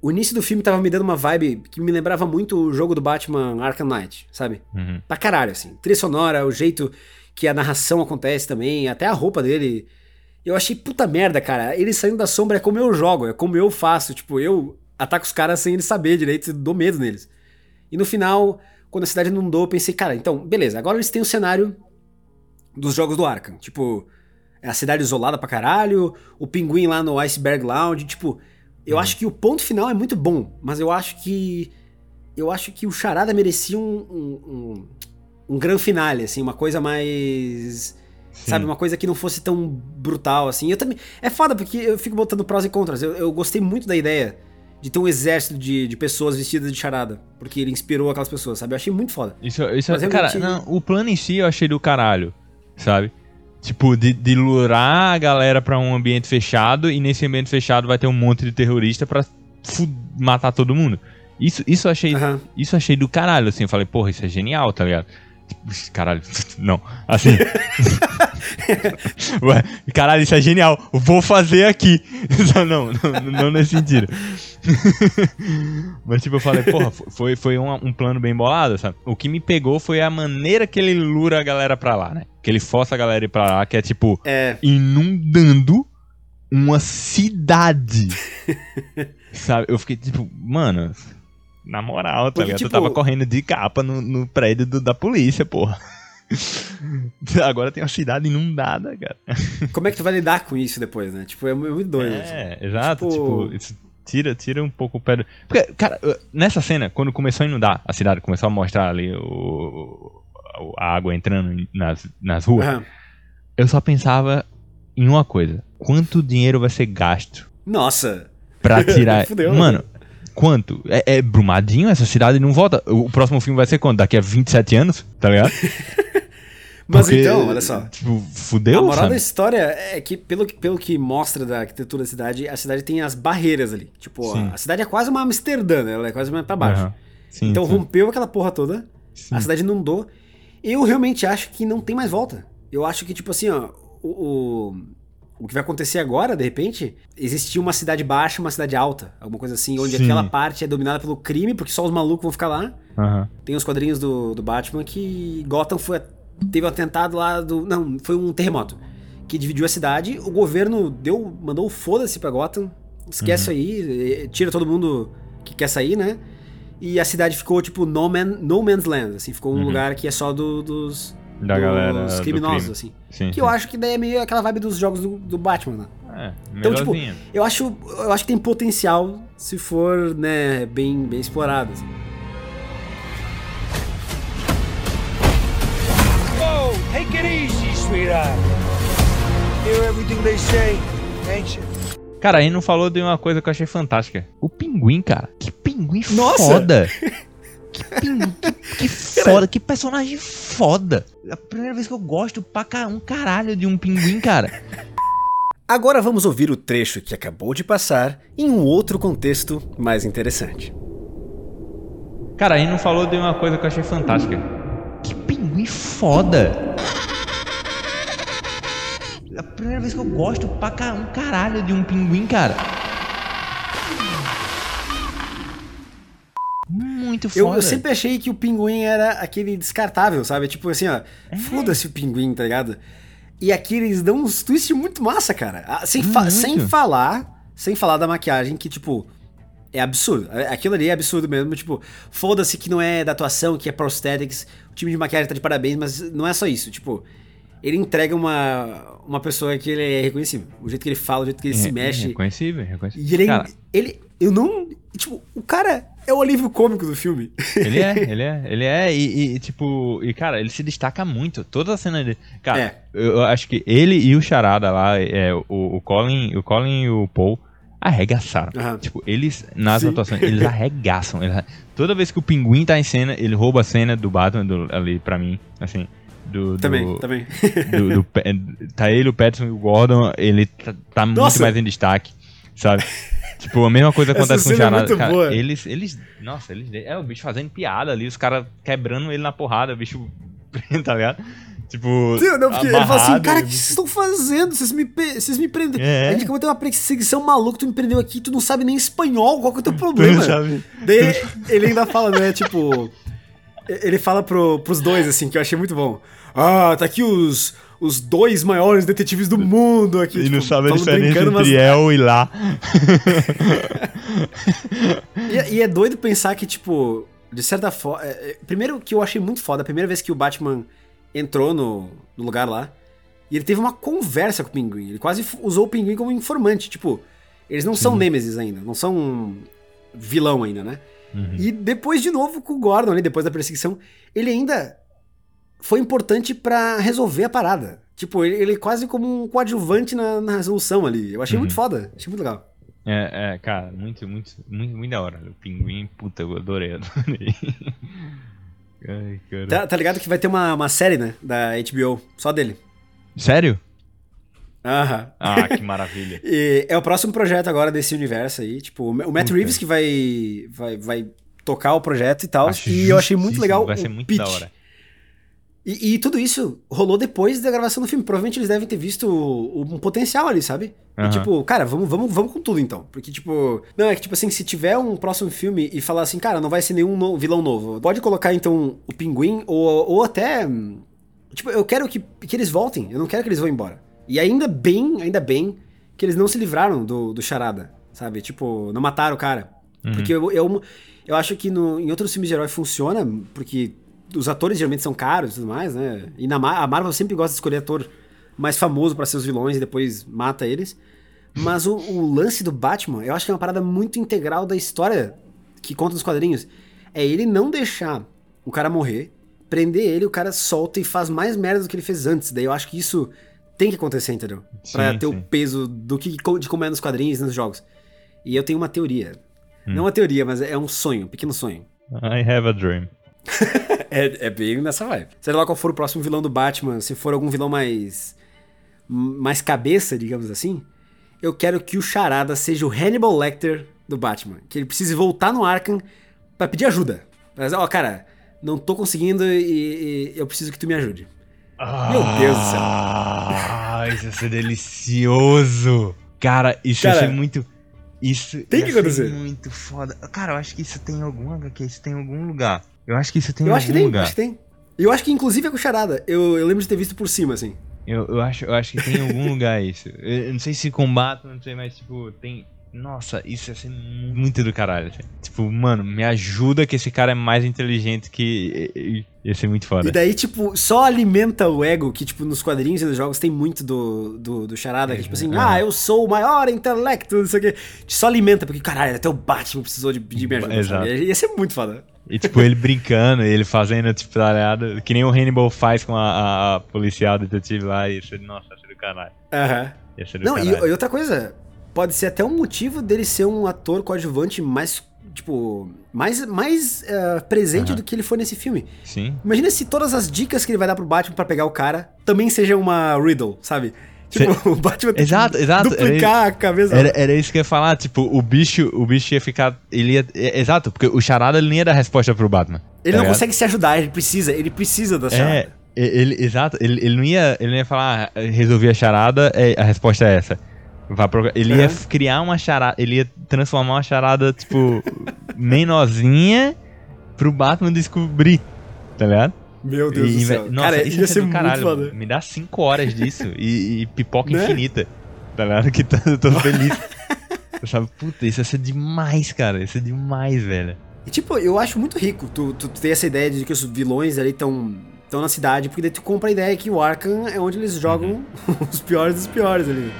o início do filme tava me dando uma vibe que me lembrava muito o jogo do Batman Arkham Knight, sabe? Uhum. Pra caralho, assim. Trilha sonora, o jeito que a narração acontece também, até a roupa dele. Eu achei puta merda, cara. Ele saindo da sombra é como eu jogo, é como eu faço. Tipo, eu ataco os caras sem eles saber direito, dou medo neles. E no final, quando a cidade inundou, eu pensei, cara, então, beleza, agora eles têm o cenário dos jogos do Arkham. Tipo, é a cidade isolada pra caralho, o pinguim lá no Iceberg Lounge, tipo, eu acho que o ponto final é muito bom, mas eu acho que eu acho que o Charada merecia um um, um, um gran finale, assim, uma coisa mais sabe, uma coisa que não fosse tão brutal assim. Eu também é foda porque eu fico botando prós e contras. Eu, eu gostei muito da ideia de ter um exército de, de pessoas vestidas de charada, porque ele inspirou aquelas pessoas, sabe? Eu achei muito foda. Isso, isso Mas cara, realmente- não, o plano em si eu achei do caralho, sabe? Tipo, de, de lurar a galera pra um ambiente fechado e nesse ambiente fechado vai ter um monte de terrorista pra matar todo mundo. Isso, isso eu achei, Aham. isso eu achei do caralho, assim, eu falei, porra, isso é genial, tá ligado? Caralho, não. Assim. Ué, caralho, isso é genial. Vou fazer aqui. Não, não, não nesse sentido. Mas tipo, eu falei, porra, foi, foi um, um plano bem bolado, sabe? O que me pegou foi a maneira que ele lura a galera pra lá, né? Que ele força a galera ir pra lá, que é tipo, É. inundando uma cidade. sabe? Eu fiquei tipo, mano, na moral, tá Porque, ligado? tipo- Eu tava correndo de capa no, no prédio do- da polícia, porra. Agora tem uma cidade inundada, cara. Como é que tu vai lidar com isso depois, né? Tipo, é muito doido. assim. É, exato. Tipo- Tipo, tira, tira um pouco o pé do... Porque, cara, nessa cena, quando começou a inundar a cidade, começou a mostrar ali o, a água entrando nas, nas ruas, Aham. eu só pensava em uma coisa. Quanto dinheiro vai ser gasto Nossa. pra tirar... Fudeu. Mano, quanto? É, é Brumadinho? Essa cidade não volta? O próximo filme vai ser quando? Daqui a 27 anos? Tá ligado? Mas Porque, então, olha só. Tipo, fudeu, a moral sabe? da história é que, pelo, que- pelo que mostra da arquitetura da cidade, a cidade tem as barreiras ali. Tipo, Sim. a cidade é quase uma Amsterdã, né? Ela é quase mais pra baixo. Aham. Sim, então sim. rompeu aquela porra toda, Sim. a cidade inundou. Eu realmente acho que não tem mais volta. Eu acho que, tipo assim, ó, o, o, o que vai acontecer agora, de repente, existia uma cidade baixa e uma cidade alta. Alguma coisa assim, onde Sim. aquela parte é dominada pelo crime, porque só os malucos vão ficar lá. Aham. Tem os quadrinhos do, do Batman que Gotham foi, teve um atentado lá do. Não, foi um terremoto. Que dividiu a cidade. O governo deu, mandou foda-se pra Gotham. Esquece aí, eh, tira todo mundo que quer sair, né? E a cidade ficou tipo no, man, no man's land, assim, ficou um lugar que é só do- dos, Da dos galera do criminosos, crime. assim. Sim, Que sim. eu acho que daí é meio aquela vibe dos jogos do, do Batman, né? É, Então, tipo, eu acho, eu acho que tem potencial se for, né, bem, bem explorado. assim. Whoa, take it easy, sweetheart. Hear everything they say, ain't you? Cara, aí não falou de uma coisa que eu achei fantástica. O pinguim, cara. Que pinguim Nossa! foda. Que pinguim, que, que foda, que personagem foda. É a primeira vez que eu gosto pra um caralho de um pinguim, cara. Agora vamos ouvir o trecho que acabou de passar em um outro contexto mais interessante. Cara, aí não falou de uma coisa que eu achei fantástica. Que pinguim foda. É a primeira vez que eu gosto pra um caralho de um pinguim, cara. Muito Eu, foda. eu sempre achei que o pinguim era aquele descartável, sabe? Tipo assim, ó, É. foda-se o pinguim, tá ligado? E aqui eles dão uns twists muito massa, cara. Ah, Sem, fa- Muito. sem falar, sem falar da maquiagem que, tipo, é absurdo. É- Aquilo ali é absurdo mesmo, tipo, foda-se que não é da atuação, que é prosthetics, o time de maquiagem tá de parabéns, mas não é só isso, tipo, ele entrega uma, uma pessoa que ele é reconhecível. O jeito que ele fala, o jeito que ele se É, mexe. Reconhecível, reconhecível. E ele, Cara, ele, eu não, tipo, o cara é o alívio cômico do filme. Ele é, ele é, ele é, e, e, tipo, e cara, ele se destaca muito. Toda a cena dele. Cara, É. eu, acho que ele e o Charada lá, é, o, o Colin, o Colin e o Paul arregaçaram. Aham. Tipo, eles, nas Sim. atuações, eles arregaçam. Eles- toda vez que o pinguim tá em cena, ele rouba a cena do Batman do- ali pra mim, assim. Do, do- Também, também. do, do tá ele, o Pattinson e o Gordon, ele tá, tá muito mais em destaque, sabe? Tipo, a mesma coisa acontece com o é Charada. muito cara, boa. eles, eles, nossa, eles, é o bicho fazendo piada ali, os caras quebrando ele na porrada, o bicho, tá ligado? Tipo, Sim, não, porque ele fala assim, amarrado, cara, o que vocês estão fazendo? Vocês me, vocês me prenderam. É. A gente acabou de ter uma perseguição maluca, tu me prendeu aqui, tu não sabe nem espanhol, qual que é o teu problema? sabe? Daí ele, ele ainda fala, né, tipo... Ele fala pro, pros dois, assim, que eu achei muito bom. Ah, tá aqui os, os dois maiores detetives do mundo aqui. E tipo, não sabe a diferença brincando, mas- entre El e lá. E, e é doido pensar que, tipo, de certa forma. primeiro que eu achei muito foda, a primeira vez que o Batman entrou no, no lugar lá, e ele teve uma conversa com o pinguim. Ele quase usou o pinguim como informante. Tipo, eles não são Nemesis ainda, não são vilão ainda, né? Uhum. E depois, de novo, com o Gordon ali, depois da perseguição, ele ainda foi importante pra resolver a parada. Tipo, ele, ele quase como um coadjuvante na, na resolução ali. Eu achei Uhum. muito foda, achei muito legal. É, é, cara, muito, muito, muito, muito da hora. O pinguim, puta, eu adorei, adorei. Ai. Tá, tá ligado que vai ter uma, uma série, né? Da HBO, só dele. Sério? Aham. Ah, que maravilha. E é o próximo projeto agora desse universo aí. Tipo, o Matt Puta. Reeves que vai, vai, vai tocar o projeto e tal. Acho E eu achei muito legal Vai ser muito pitch. da hora. E, e tudo isso rolou depois da gravação do filme. Provavelmente eles devem ter visto um potencial ali, sabe? E, Aham. tipo, cara, vamos, vamos, vamos com tudo então. Porque, tipo, não, é que, tipo assim, se tiver um próximo filme e falar assim, cara, não vai ser nenhum no- vilão novo, pode colocar então o pinguim ou, ou até. Tipo, eu quero que, que eles voltem, eu não quero que eles vão embora. E ainda bem, ainda bem que eles não se livraram do, do charada, sabe? Tipo, não mataram o cara. Porque eu, eu, eu acho que no, em outros filmes de herói funciona, porque os atores geralmente são caros e tudo mais, né? E na a Marvel sempre gosta de escolher ator mais famoso pra ser os vilões e depois mata eles. Mas o, o lance do Batman, eu acho que é uma parada muito integral da história que conta nos quadrinhos. É ele não deixar o cara morrer, prender ele, o cara solta e faz mais merda do que ele fez antes. Daí eu acho que isso tem que acontecer, entendeu? Pra Sim, ter o sim. peso do que de como é nos quadrinhos e nos jogos. E eu tenho uma teoria. Não uma teoria, mas é um sonho, um pequeno sonho. I have a dream. É, é bem nessa vibe. Seja lá qual for o próximo vilão do Batman, se for algum vilão mais. mais cabeça, digamos assim, eu quero que o Charada seja o Hannibal Lecter do Batman. Que ele precise voltar no Arkham pra pedir ajuda. Mas, ó, cara, não tô conseguindo e, e eu preciso que tu me ajude. Meu Deus do céu. Ah, isso ia ser delicioso. Cara, isso Cara, ser muito. Isso tem que acontecer. muito foda. Cara, eu acho que isso tem algum HQ, isso tem em algum lugar. Eu acho que isso tem em Eu algum acho que tem, lugar. acho que tem. Eu acho que inclusive é com Charada. Eu, eu lembro de ter visto por cima, assim. Eu, eu, acho, eu acho que tem em algum lugar isso. Eu, eu não sei se combate, não sei, mas tipo, tem. Nossa, isso ia ser mu- muito do caralho. assim. Tipo, mano, me ajuda que esse cara é mais inteligente que. Ia ser muito foda. E daí, tipo, só alimenta o ego, que, tipo, nos quadrinhos e nos jogos tem muito do, do, do charada, que, tipo assim, Aham. ah, eu sou o maior intelecto, não sei o quê. Só alimenta, porque, caralho, até o Batman precisou de, de me ajuda, Exato. sabe? Ia ser muito foda. E tipo, ele brincando, ele fazendo, tipo, ligado? Que nem o Hannibal faz com a, a- a policial detetive lá. Ia ser, nossa, ia ser do caralho. Aham. Ser do Não, e, caralho. e outra coisa, pode ser até um motivo dele ser um ator coadjuvante mais, tipo, mais, mais eh, presente Aham. do que ele foi nesse filme. Sim. Imagina se todas as dicas que ele vai dar pro Batman pra pegar o cara também sejam uma riddle, sabe? Tipo, o Batman tem Exato, que exato, duplicar a cabeça. Era, era isso que eu ia falar, tipo, o bicho, o bicho ia ficar. Ele ia. é, exato, porque o charada ele não ia dar resposta pro Batman. Ele tá não ligado? consegue se ajudar, ele precisa, ele precisa da É, charada. e- ele, exato, ele, ele não ia. Ele não ia falar, ah, resolvi a charada, é, a resposta é essa. Ele ia É. f- criar uma charada, ele ia transformar uma charada, tipo, menorzinha pro Batman descobrir, tá ligado? Meu Deus E do céu. Nossa, Cara, isso ia ser do muito caralho. foda. Me dá 5 horas disso e, e pipoca Né? infinita. Tá ligado? Que tá, eu tô feliz. Eu sabe, puta, isso ia ser demais, cara. Isso é demais, velho. E tipo, eu acho muito rico tu, tu ter essa ideia de que os vilões ali estão estão na cidade, porque daí tu compra a ideia que o Arkham é onde eles jogam os piores dos piores ali.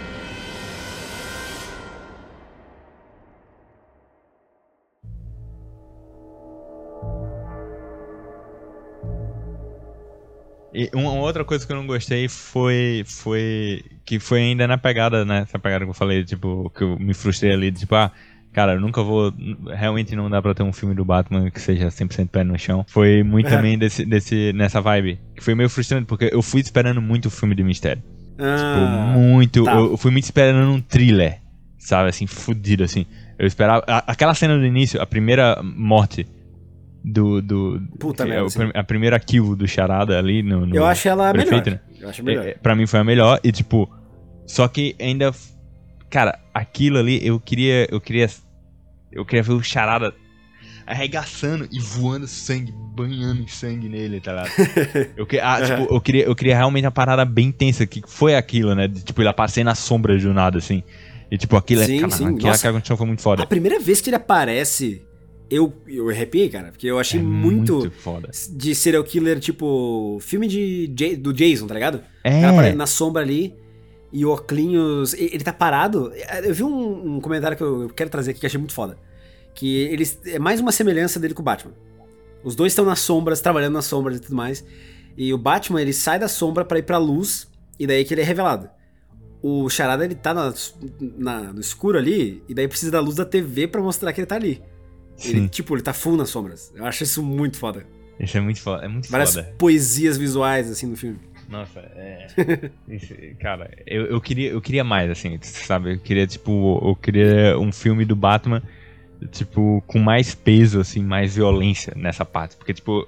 E uma outra coisa que eu não gostei foi. foi que foi ainda na pegada, né? Essa pegada que eu falei, tipo, que eu me frustrei ali, tipo, ah, cara, eu nunca vou. Realmente não dá pra ter um filme do Batman que seja 100% pé no chão. Foi muito É. também desse, desse, nessa vibe. Que foi meio frustrante, porque eu fui esperando muito o filme de mistério. Tipo, Ah, muito. tá. Eu, eu fui muito esperando um thriller, sabe? Assim, fudido, assim. Eu esperava. a- aquela cena do início, a primeira morte do. do Puta é merda, prim- a primeira kill do Charada ali no. no eu acho ela prefeito, melhor. né? Eu acho melhor. É, é, pra mim foi a melhor. E tipo. Só que ainda. Cara, aquilo ali eu queria. Eu queria. Eu queria ver o Charada arregaçando e voando sangue, banhando em sangue nele, tá ligado? Eu, que, ah, tipo, eu, queria, eu queria realmente uma parada bem tensa, que foi aquilo, né? De, tipo, ele aparecer na sombra do nada, assim. E tipo, aquilo Sim, é. Cara, sim, aquela nossa. que aconteceu foi muito foda. A primeira vez que ele aparece, eu, eu arrepiei, cara, porque eu achei É muito, foda. de serial killer, tipo, filme de, do Jason, tá ligado? O cara É. na sombra ali e o Oclinhos. Ele tá parado. Eu vi um, um comentário que eu eu quero trazer aqui que eu achei muito foda. Que eles. É mais uma semelhança dele com o Batman. Os dois estão nas sombras, trabalhando nas sombras e tudo mais. E o Batman, ele sai da sombra pra ir pra luz, e daí que ele é revelado. O Charada, ele tá na- na- no escuro ali, e daí precisa da luz da TV pra mostrar que ele tá ali. Ele, tipo, ele tá full nas sombras. Eu acho isso muito foda. Isso é muito foda. É muito Várias foda. poesias visuais, assim, no filme. Nossa, é. Isso, cara, eu, eu, queria, eu queria mais, assim, sabe? Eu queria, tipo, eu queria um filme do Batman, tipo, com mais peso, assim, mais violência nessa parte. Porque, tipo,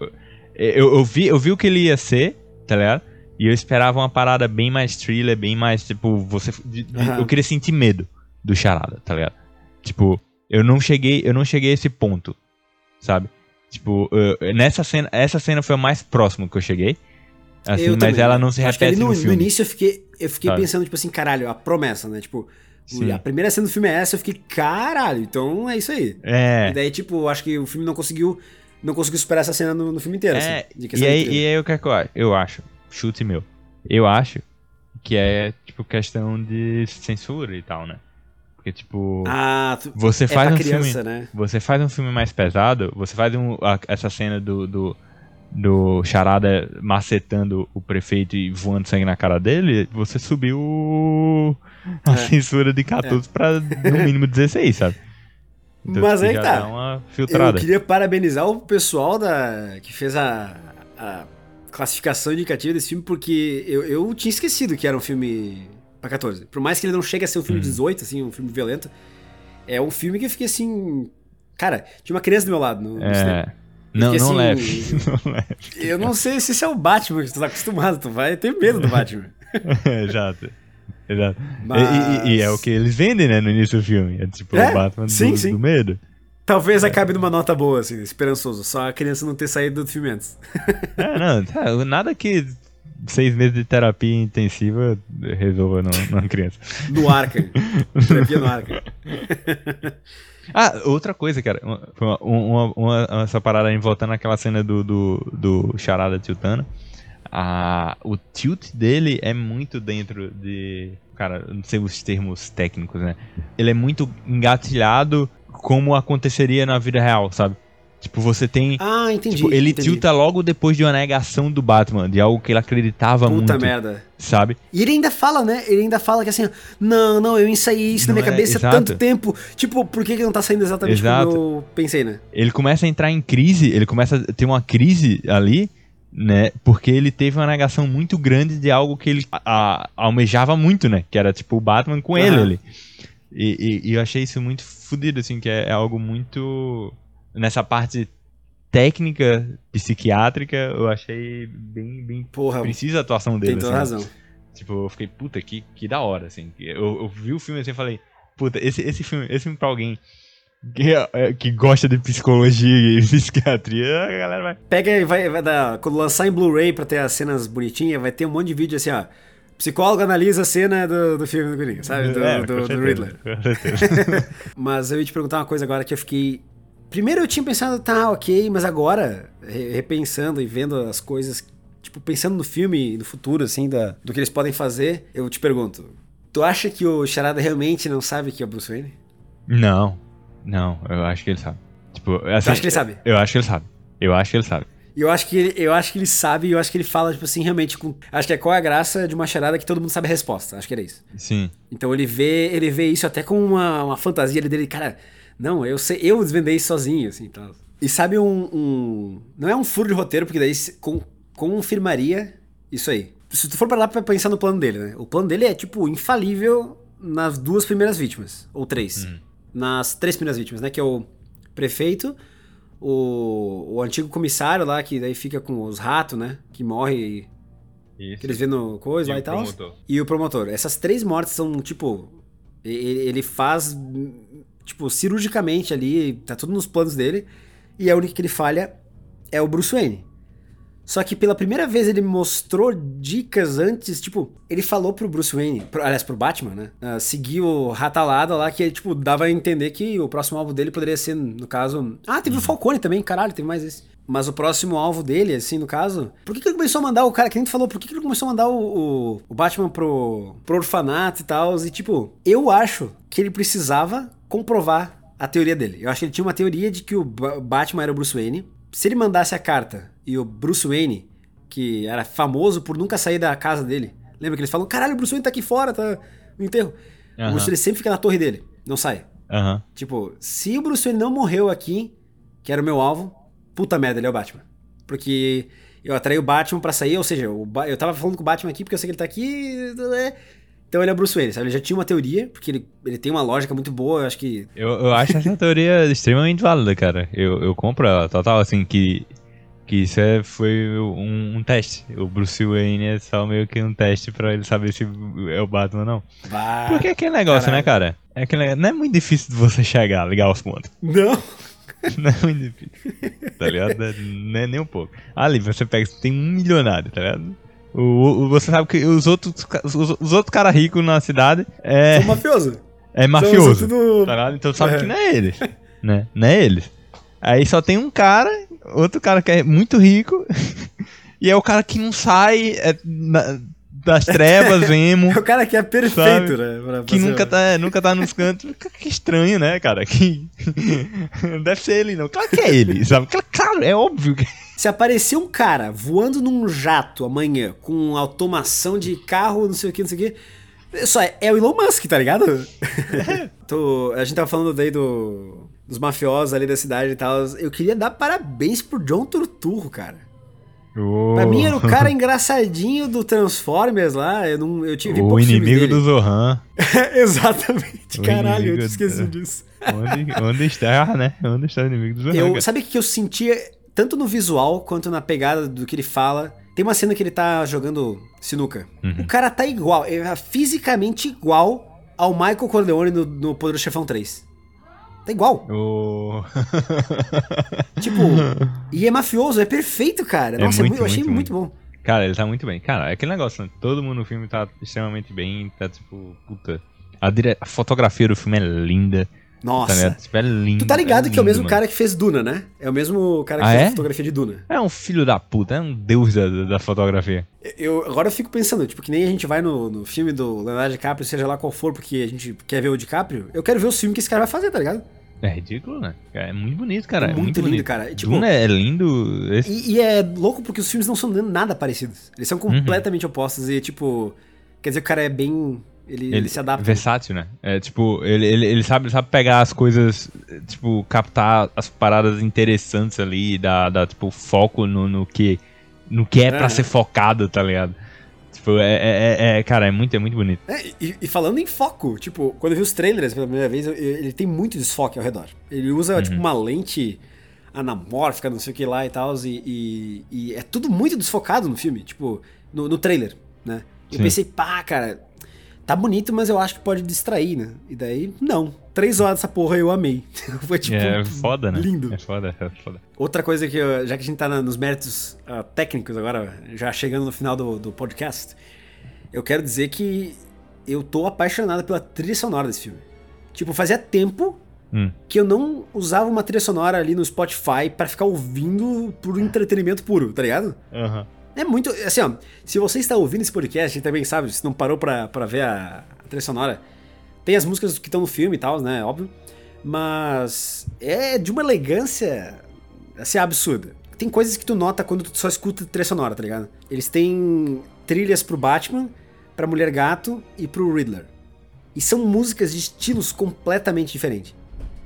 eu, eu, vi, eu vi o que ele ia ser, tá ligado? E eu esperava uma parada bem mais thriller, bem mais, tipo, você. Aham. Eu queria sentir medo do charada, tá ligado? Tipo, eu não cheguei, eu não cheguei a esse ponto, sabe? Tipo, eu- nessa cena, essa cena foi a mais próximo que eu cheguei. Assim, Eu mas também, ela não se Acho repete no, no, no filme. início eu fiquei, eu fiquei Sabe? pensando, tipo assim, caralho, a promessa, né? Tipo, Sim. a primeira cena do filme é essa, eu fiquei, caralho, então é isso aí. É. E daí, tipo, eu acho que o filme não conseguiu. Não conseguiu superar essa cena no, no filme inteiro, É, assim. e aí, e aí o que é que eu acho? Eu acho, chute meu. Eu acho que é, tipo, questão de censura e tal, né? Porque, tipo, Ah, você é faz pra um criança, filme. né? Você faz um filme mais pesado, você faz um- a- essa cena do, do, do Charada macetando o prefeito e voando sangue na cara dele, você subiu a É. censura de 14 pra no mínimo 16, sabe? Mas tipo, aí tá. uma Eu queria parabenizar o pessoal da que fez a, a classificação indicativa desse filme, porque eu, eu tinha esquecido que era um filme pra 14. Por mais que ele não chegue a ser um Uhum. filme 18, assim, um filme violento, é um filme que eu fiquei assim. Cara, tinha uma criança do meu lado no, no cinema. É. Não, Porque, não assim, leve. Não leve. Eu não sei se esse é o Batman que tu tá acostumado, tu vai ter medo do Batman. Exato. Exato. E- Mas- E, e é o que eles vendem, né, no início do filme. É tipo É, o Batman sim, do, sim. do medo. Talvez acabe numa nota boa, assim, esperançoso. Só a criança não ter saído do filme antes. É, não, tá, nada que seis meses de terapia intensiva resolva numa criança. No Arkham. Terapia no Arkham. Ah, outra coisa, cara. uma- Uma, uma, essa parada aí, voltando àquela cena do, do, do Charada tiltando. A, o tilt dele é muito dentro de. Cara, não sei os termos técnicos, né? Ele é muito engatilhado como aconteceria na vida real, sabe? Tipo, você tem. Ah, entendi. tipo, ele entendi. tilta logo depois de uma negação do Batman, de algo que ele acreditava Puta muito, merda. sabe? E ele ainda fala, né? Ele ainda fala que assim, não, não, eu ensaiei isso na Não minha é, cabeça há exato. tanto tempo. Tipo, por que, que não tá saindo exatamente Exato. como eu pensei, né? ele começa a entrar em crise, ele começa a ter uma crise ali, né? Porque ele teve uma negação muito grande de algo que ele a- a- almejava muito, né? Que era tipo o Batman com ele Aham. ali. E, e- e eu achei isso muito fodido, assim, que é, é algo muito. Nessa parte técnica, psiquiátrica, eu achei bem, bem Porra, precisa a atuação dele. tem toda assim. razão. Tipo, eu fiquei, puta, que, que da hora, assim. Eu, eu vi o filme assim e falei, puta, esse, esse filme, esse filme pra alguém que, é, que gosta de psicologia e psiquiatria, a galera vai. Pega e vai, vai dar. Quando lançar em Blu-ray pra ter as cenas bonitinhas, vai ter um monte de vídeo assim, ó. Psicólogo analisa a cena do, do filme do Coringa, sabe? Do, É, do- do certeza, Riddler. Mas eu ia te perguntar uma coisa agora que eu fiquei. Primeiro eu tinha pensado, tá, ok, mas agora, re- repensando e vendo as coisas, tipo, pensando no filme e no futuro, assim, da, do que eles podem fazer, eu te pergunto: tu acha que o Charada realmente não sabe que é o Bruce Wayne? não, não, eu acho que ele sabe. Tipo, assim, Tu acha que ele sabe? Eu acho que ele sabe. Eu acho que ele sabe. E eu acho que ele, eu acho que ele sabe e eu acho que ele fala, tipo assim, realmente com. Acho que é qual é a graça de uma charada que todo mundo sabe a resposta. Acho que era isso. Sim. Então ele vê, ele vê isso até com uma, uma fantasia dele, cara, não, eu sei, eu desvendei isso sozinho, assim, tal. E sabe um, um- não é um furo de roteiro, porque daí com, confirmaria isso aí. Se tu for pra lá pra pensar no plano dele, né? O plano dele é, tipo, infalível nas duas primeiras vítimas, ou três. Nas três primeiras vítimas, né? Que é o prefeito, o, o antigo comissário lá, que daí fica com os ratos, né? Que morre Isso. que eles vê no coisa E lá o e tal. promotor. E o promotor. Essas três mortes são, tipo. e- ele faz, tipo, cirurgicamente ali, tá tudo nos planos dele. E a única que ele falha é o Bruce Wayne. Só que pela primeira vez ele mostrou dicas antes, tipo, ele falou pro Bruce Wayne, pro, aliás, pro Batman, né? seguir o ratalada lá, que, tipo, dava a entender que o próximo alvo dele poderia ser, no caso. Ah, teve o Falcone também, caralho, teve mais esse. Mas o próximo alvo dele, assim, no caso. Por que, que ele começou a mandar o cara, que nem tu falou, por que, que ele começou a mandar o, o, o Batman pro, pro orfanato e tal? E, tipo, eu acho que ele precisava comprovar a teoria dele. Eu acho que ele tinha uma teoria de que o Ba- Batman era o Bruce Wayne. Se ele mandasse a carta e o Bruce Wayne, que era famoso por nunca sair da casa dele, lembra que eles falam: caralho, o Bruce Wayne tá aqui fora, tá no enterro. O Aham. Bruce ele sempre fica na torre dele, não sai. Aham. Tipo, se o Bruce Wayne não morreu aqui, que era o meu alvo, puta merda, ele é o Batman. Porque eu atraí o Batman pra sair, ou seja, o eu tava falando com o Batman aqui porque eu sei que ele tá aqui. né? Então ele é o Bruce Wayne, sabe? Ele já tinha uma teoria, porque ele, ele tem uma lógica muito boa, eu acho que. Eu, eu acho essa teoria extremamente válida, cara. Eu, eu compro ela total, assim, que Que isso é, foi um, um teste. O Bruce Wayne é só meio que um teste pra ele saber se é o Batman ou não. Bah. Porque é aquele negócio, né, cara? É aquele não é muito difícil de você chegar, ligar os pontos. Não. Não é muito difícil. Tá ligado? Não é nem um pouco. Ali, você pega, tem um milionário, tá ligado? O, o- você sabe que os outros, os, os outros caras ricos na cidade é, Sou mafioso. é mafioso. São tudo- Tá? Então sabe É. que não é eles. Né? Não é eles. Aí só tem um cara, outro cara que é muito rico, e é o cara que não sai é, na- das trevas, emo. É o cara que é perfeito, Sabe? né? Que nunca tá, nunca tá nos cantos. Que- estranho, né, cara? Que... Deve ser ele, não. Claro que é ele, sabe? Claro- é óbvio que. Se aparecer um cara voando num jato amanhã com automação de carro, não sei o que, não sei o que. Só é, é o Elon Musk, tá ligado? Tô- a gente tava falando daí do, dos mafiosos ali da cidade e tal. Eu queria dar parabéns pro John Turturro, cara. Pra mim era o cara engraçadinho do Transformers lá. Eu, não, eu tive O inimigo do Zohan. Exatamente, O caralho, eu tinha esquecido do- disso. Onde, onde está, né? Onde está o inimigo do Zohan? Eu, cara? sabe o que eu sentia tanto no visual quanto na pegada do que ele fala? Tem uma cena que ele tá jogando sinuca. Uhum. O cara tá igual, é fisicamente igual ao Michael Corleone no, no Poderoso Chefão 3. Tá igual. O... Tipo, e é mafioso, é perfeito, cara. É Nossa, é muito, muito- eu achei muito, muito, bom. Cara, ele tá muito bem. Cara, é aquele negócio, né? Todo mundo no filme tá extremamente bem, tá tipo, puta. A, dire... a fotografia do filme é linda. Tá Nossa. ligado? Tipo, é lindo. tu tá ligado que é o mesmo mano. cara que fez Duna, né? É o mesmo cara que Ah, fez é? a fotografia de Duna. É um filho da puta, é um deus da, da fotografia. Eu, agora eu fico pensando, tipo, que nem a gente vai no, no filme do Leonardo DiCaprio, seja lá qual for, porque a gente quer ver o DiCaprio, eu quero ver o filme que esse cara vai fazer, tá ligado? É ridículo, né? É muito bonito, cara. É É muito muito, lindo, bonito. cara. E, tipo- Duna é lindo. Esse... E, e é louco porque os filmes não são nada parecidos. Eles Uhum. são completamente opostos e, tipo, quer dizer que o cara é bem. Ele, ele se adapta. Versátil, né? É tipo, ele, ele, ele sabe, sabe pegar as coisas, tipo, captar as paradas interessantes ali, dar, dar tipo, foco no, no que no que é pra É. ser focado, tá ligado? Tipo, é, é, é- é- cara, é muito, é muito bonito. É, e, e falando em foco, tipo, quando eu vi os trailers pela primeira vez, eu- eu- ele tem muito desfoque ao redor. Ele usa, Uhum. tipo, uma lente anamórfica, não sei o que lá e tal, e, e, e é tudo muito desfocado no filme, tipo, no, no trailer, né? Eu Sim. pensei, pá, cara, tá bonito, mas eu acho que pode distrair, né? E daí, não. Três horas dessa porra eu amei. Foi, tipo, é foda, né? lindo. É foda, é foda. Outra coisa que, eu- já que a gente tá na- nos méritos ah, técnicos agora, já chegando no final do, do podcast, eu quero dizer que eu tô apaixonado pela trilha sonora desse filme. Tipo, fazia tempo Hum. que eu não usava uma trilha sonora ali no Spotify pra ficar ouvindo por entretenimento puro, tá ligado? Aham. É muito. Assim, ó, se você está ouvindo esse podcast, e também sabe, se não parou pra, pra ver a, a trilha sonora, tem as músicas que estão no filme e tal, né? Óbvio. Mas é de uma elegância assim, absurda. Tem coisas que tu nota quando tu só escuta trilha sonora, tá ligado? Eles têm trilhas pro Batman, pra Mulher Gato e pro Riddler. E são músicas de estilos completamente diferentes.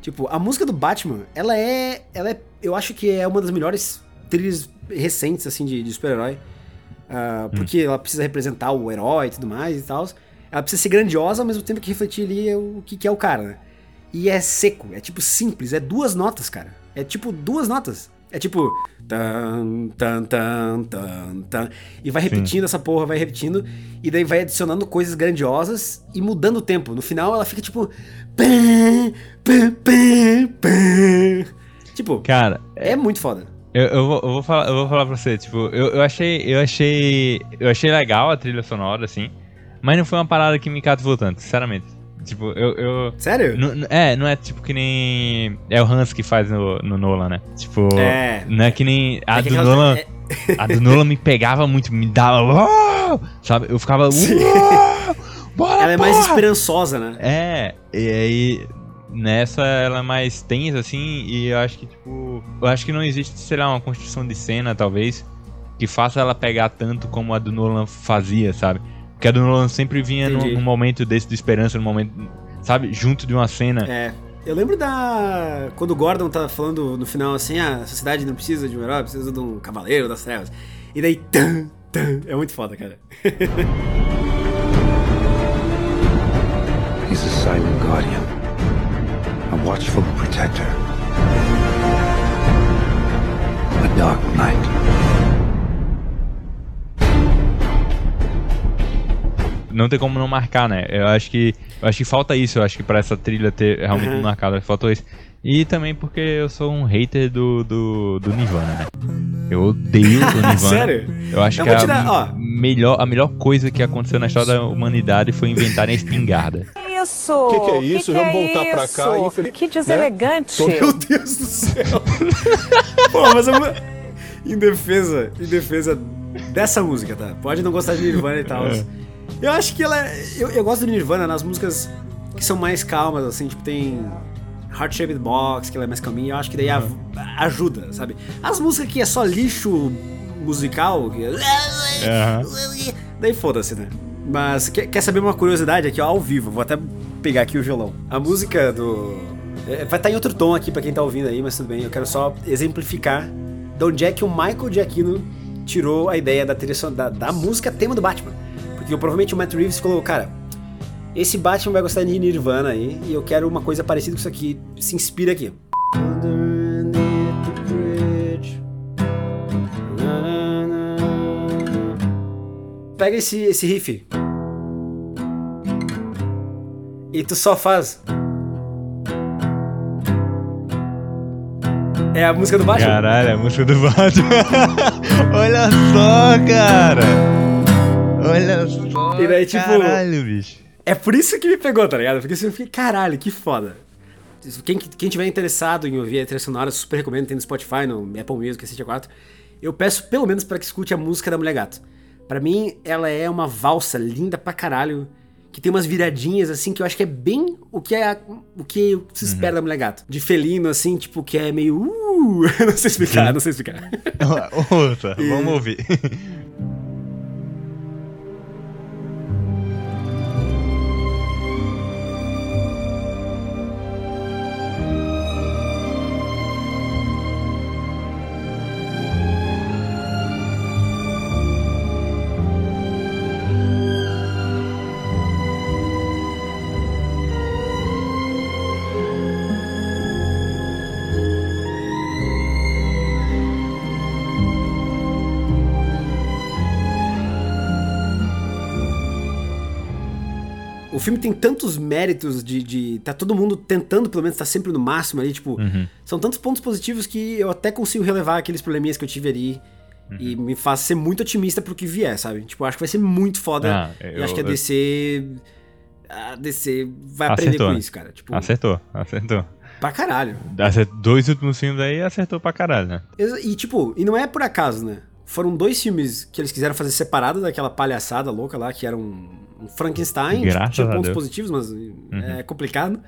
Tipo, a música do Batman, ela é. Ela é. Eu acho que é uma das melhores trilhas recentes, assim, de, de super-herói. Ah, porque ela precisa representar o herói e tudo mais e tal. Ela precisa ser grandiosa ao mesmo tempo que refletir ali o que, que é o cara, né? E é seco, é tipo simples, é duas notas, cara. É tipo duas notas. É tipo. Tan, tan, tan, tan, tan. E vai repetindo essa porra, vai repetindo. E daí vai adicionando coisas grandiosas e mudando o tempo. No final ela fica tipo. pã, pã, pã, pã. Tipo, Cara, é muito foda. Eu, eu, vou, eu, vou falar, eu vou falar pra você, tipo, eu, eu achei. Eu achei. Eu achei legal a trilha sonora, assim. Mas não foi uma parada que me cativou tanto, sinceramente. Tipo, eu. eu Sério? é, não é tipo que nem. É o Hans que faz no, no Nolan, né? Tipo. É. Não é que nem. A É do Nolan. é- A do Nolan me pegava muito, me dava. Sabe? Eu ficava. Sim. "Uau! Bora, Ela é mais porra!" esperançosa, né? É, e aí nessa ela é mais tensa, assim, e eu acho que, tipo. Eu acho que não existe, sei lá, uma construção de cena, talvez, que faça ela pegar tanto como a do Nolan fazia, sabe? Porque a do Nolan sempre vinha num, num momento desse de esperança, num momento, sabe, junto de uma cena. É. Eu lembro da. Quando o Gordon tá falando no final assim: ah, a sociedade não precisa de um herói, precisa de um cavaleiro das trevas. E daí. Tan, tan, é muito foda, cara. watchful protector. A dark night. Não tem como não marcar, né? Eu acho que eu acho que falta isso, eu acho que para essa trilha ter realmente uhum. marcado, faltou isso. E também porque eu sou um hater do, do, do Nirvana, né? Eu odeio o Nirvana. Sério? Eu acho eu que a, dar, melhor, a melhor coisa que aconteceu na história da humanidade foi inventar a espingarda. Isso! Que que é isso? Vamos voltar pra cá, isso? infeliz- Que deselegante! Meu Deus do céu. Pô, mas eu... em defesa, em defesa dessa música, tá? Pode não gostar de Nirvana e tal. É. Eu acho que ela é- eu, eu gosto do Nirvana nas músicas que são mais calmas, assim, tipo tem Heart Shaped Box, que ela é mais calminha, eu acho que daí a- ajuda, sabe? As músicas que é só lixo musical, que... daí foda-se, né? Mas quer, quer saber uma curiosidade aqui, ó, ao vivo, vou até pegar aqui o violão. A música do. é, Vai estar em outro tom aqui pra quem tá ouvindo aí, mas tudo bem. Eu quero só exemplificar de onde é que o Michael Giacchino tirou a ideia da trilha da, da música tema do Batman. Porque provavelmente o Matt Reeves falou, cara, esse Batman vai gostar de Nirvana aí, e eu quero uma coisa parecida com isso aqui. Se inspira aqui. Pega esse, esse riff. E tu só faz. É a música do Batman. Caralho, a música do Batman. Olha só, cara. Olha só. E daí, tipo, Caralho, bicho. É por isso que me pegou, tá ligado? Porque eu fiquei, caralho, que foda. Quem, quem tiver interessado em ouvir a trilha sonora, eu super recomendo, tem no Spotify, no Apple Music, 4. Eu peço pelo menos pra que escute a música da Mulher Gato. Pra mim, ela é uma valsa linda pra caralho, que tem umas viradinhas assim que eu acho que é bem o que é a- o que se espera da Mulher Gato. De felino assim, tipo que é meio uh, não sei explicar, não sei explicar. Ouça, vamos ouvir. O filme tem tantos méritos de, de. Tá todo mundo tentando, pelo menos, tá sempre no máximo ali, tipo. São tantos pontos positivos que eu até consigo relevar aqueles probleminhas que eu tive ali. E me faz ser muito otimista pro que vier, sabe? Tipo, eu acho que vai ser muito foda. Ah, eu, eu- acho que a DC. A DC vai aprender Acertou, com isso, cara. Tipo, Acertou, acertou. pra caralho. Acertou. Dois últimos filmes aí acertou pra caralho, né? E, tipo, e não é por acaso, né? Foram dois filmes que eles quiseram fazer separado daquela palhaçada louca lá, que era um, um Frankenstein. Graças tipo, tinha pontos Deus. positivos, mas é complicado.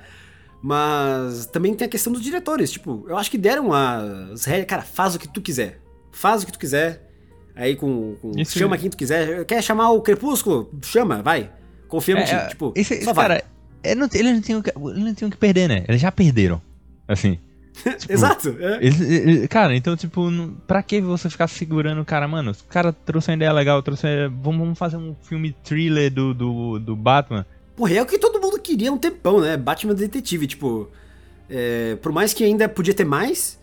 Mas também tem a questão dos diretores. Tipo, eu acho que deram as regras. Cara, faz o que tu quiser. Faz o que tu quiser. Aí com. com- Isso- chama quem tu quiser. Quer chamar o Crepúsculo? Chama, vai. Confia no É, time. Tipo, esse, só esse vai. cara, ele não, ele, não tinha, o que- ele não tinha o que perder, né? Eles já perderam. Assim. Tipo, Exato. é. Eles- ele- cara, então, tipo, não- pra que você ficar segurando o cara, mano? O cara trouxe uma ideia legal, trouxe. Vamos, vamos fazer um filme thriller do, do, do Batman. Porra, é o que todo mundo queria há um tempão, né? Batman Detetive, tipo. é, por mais que ainda podia ter mais,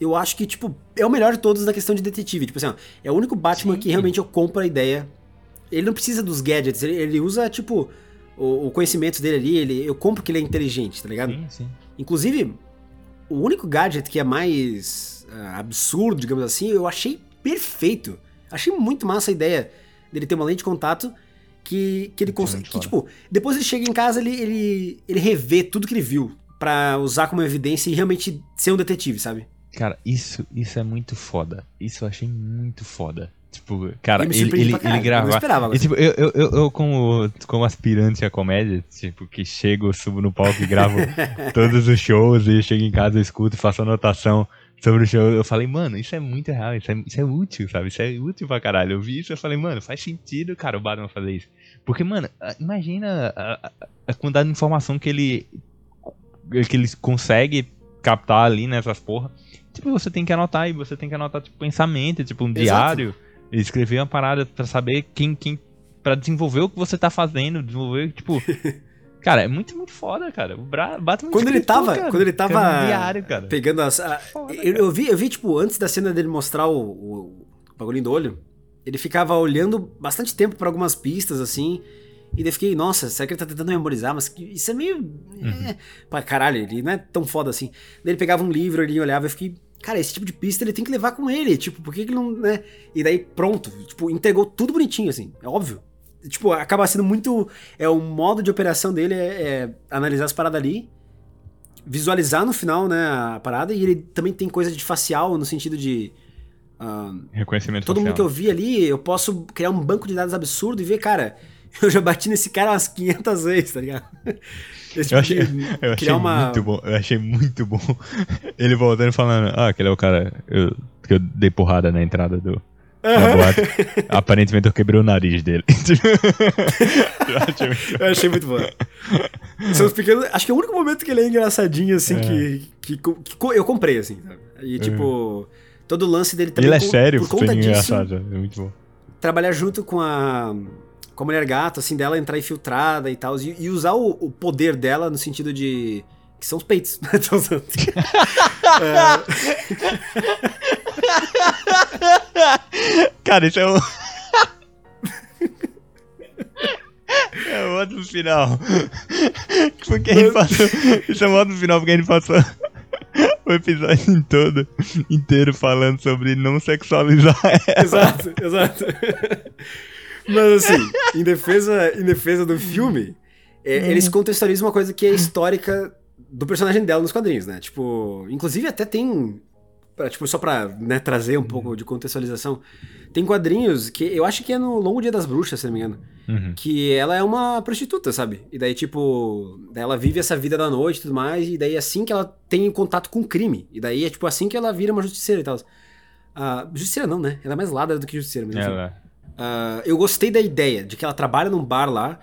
eu acho que, tipo, é o melhor de todos na questão de detetive. Tipo assim, ó, é o único Batman Sim. que realmente eu compro a ideia. Ele não precisa dos gadgets, ele, ele usa, tipo, o, o conhecimento dele ali, ele, eu compro que ele é inteligente, tá ligado? Sim, sim. Inclusive, o único gadget que é mais ah, absurdo, digamos assim, eu achei perfeito. Achei muito massa a ideia dele ter uma lente de contato que, que ele consegue. Que, tipo, depois ele chega em casa, ele, ele, ele revê tudo que ele viu pra usar como evidência e realmente ser um detetive, sabe? Cara, isso, isso é muito foda. Isso eu achei muito foda. Tipo, cara, Eu ele, ele, ele eu gravar. esperava, E, mas- tipo, eu, eu, eu, eu como, como aspirante à comédia, tipo, que chego, subo no palco e gravo todos os shows e chego em casa, eu escuto faço anotação sobre o show. Eu falei, mano, isso é muito real, isso é, isso é útil, sabe? Isso é útil pra caralho. Eu vi isso e eu falei, mano, faz sentido, cara, o Batman fazer isso. Porque, mano, imagina a, a- a quantidade de informação que ele que ele consegue captar ali nessas porra. Tipo, você tem que anotar e você tem que anotar tipo pensamento, tipo um Exato. diário, escrever uma parada pra saber quem quem para desenvolver o que você tá fazendo, desenvolver, tipo, cara, é muito muito foda, cara. O Bra Batman Quando ele tava, cara. quando ele tava diário, cara. pegando as. a- Foda, eu, eu vi, eu vi, tipo, antes da cena dele mostrar o, o, o bagulhinho do olho, ele ficava olhando bastante tempo pra algumas pistas, assim. E daí eu fiquei, nossa, será que ele tá tentando memorizar? Mas isso é meio. É, pá, caralho, ele não é tão foda assim. Daí ele pegava um livro ali, olhava e eu fiquei, cara, esse tipo de pista ele tem que levar com ele. Tipo, por que, ele não. Né? E daí pronto, tipo, entregou tudo bonitinho, assim, é óbvio. Tipo, acaba sendo muito. É o modo de operação dele é, é analisar as paradas ali, visualizar no final, né, a parada, e ele também tem coisa de facial no sentido de. ah, Reconhecimento todo mundo que facial. eu vi ali, eu posso criar um banco de dados absurdo e ver, cara, eu já bati nesse cara umas 500 vezes, tá ligado? Esse Eu tipo achei, eu achei uma- muito bom. Eu achei muito bom. Ele voltando e falando, ah, aquele é o cara eu, que eu dei porrada na entrada do. Boate. Aparentemente eu quebrei o nariz dele. eu achei muito Eu achei muito bom. São os pequenos. Acho que é o único momento que ele é engraçadinho, assim, que, que, que co- eu comprei, assim. sabe? E tipo, todo o lance dele também. Ele é sério, por foi conta disso, engraçado. É muito bom. trabalhar junto com a. Com a mulher gato, assim, dela entrar infiltrada e tal. E, e usar o, o poder dela no sentido de. Que são os peitos. Tô usando. Cara, isso é um. é um ótimo final. Porque a gente passou. Isso é um ótimo final porque a gente passou o episódio todo inteiro falando sobre não sexualizar ela. exato, exato. Mas assim, em defesa, em defesa do filme, é, Uhum. eles contextualizam uma coisa que é histórica do personagem dela nos quadrinhos, né? Tipo, inclusive até tem. pra, tipo, só pra né, trazer um Uhum. pouco de contextualização. Tem quadrinhos que eu acho que é no Longo Dia das Bruxas, se não me engano. Uhum. Que ela é uma prostituta, sabe? E daí, tipo, ela vive essa vida da noite e tudo mais, e daí é assim que ela tem contato com o crime. E daí é tipo assim que ela vira uma justiceira e tal. Ah, justiceira não, né? Ela é mais ladra do que justiceira, mas enfim. Ela. Ah, eu gostei da ideia de que ela trabalha num bar lá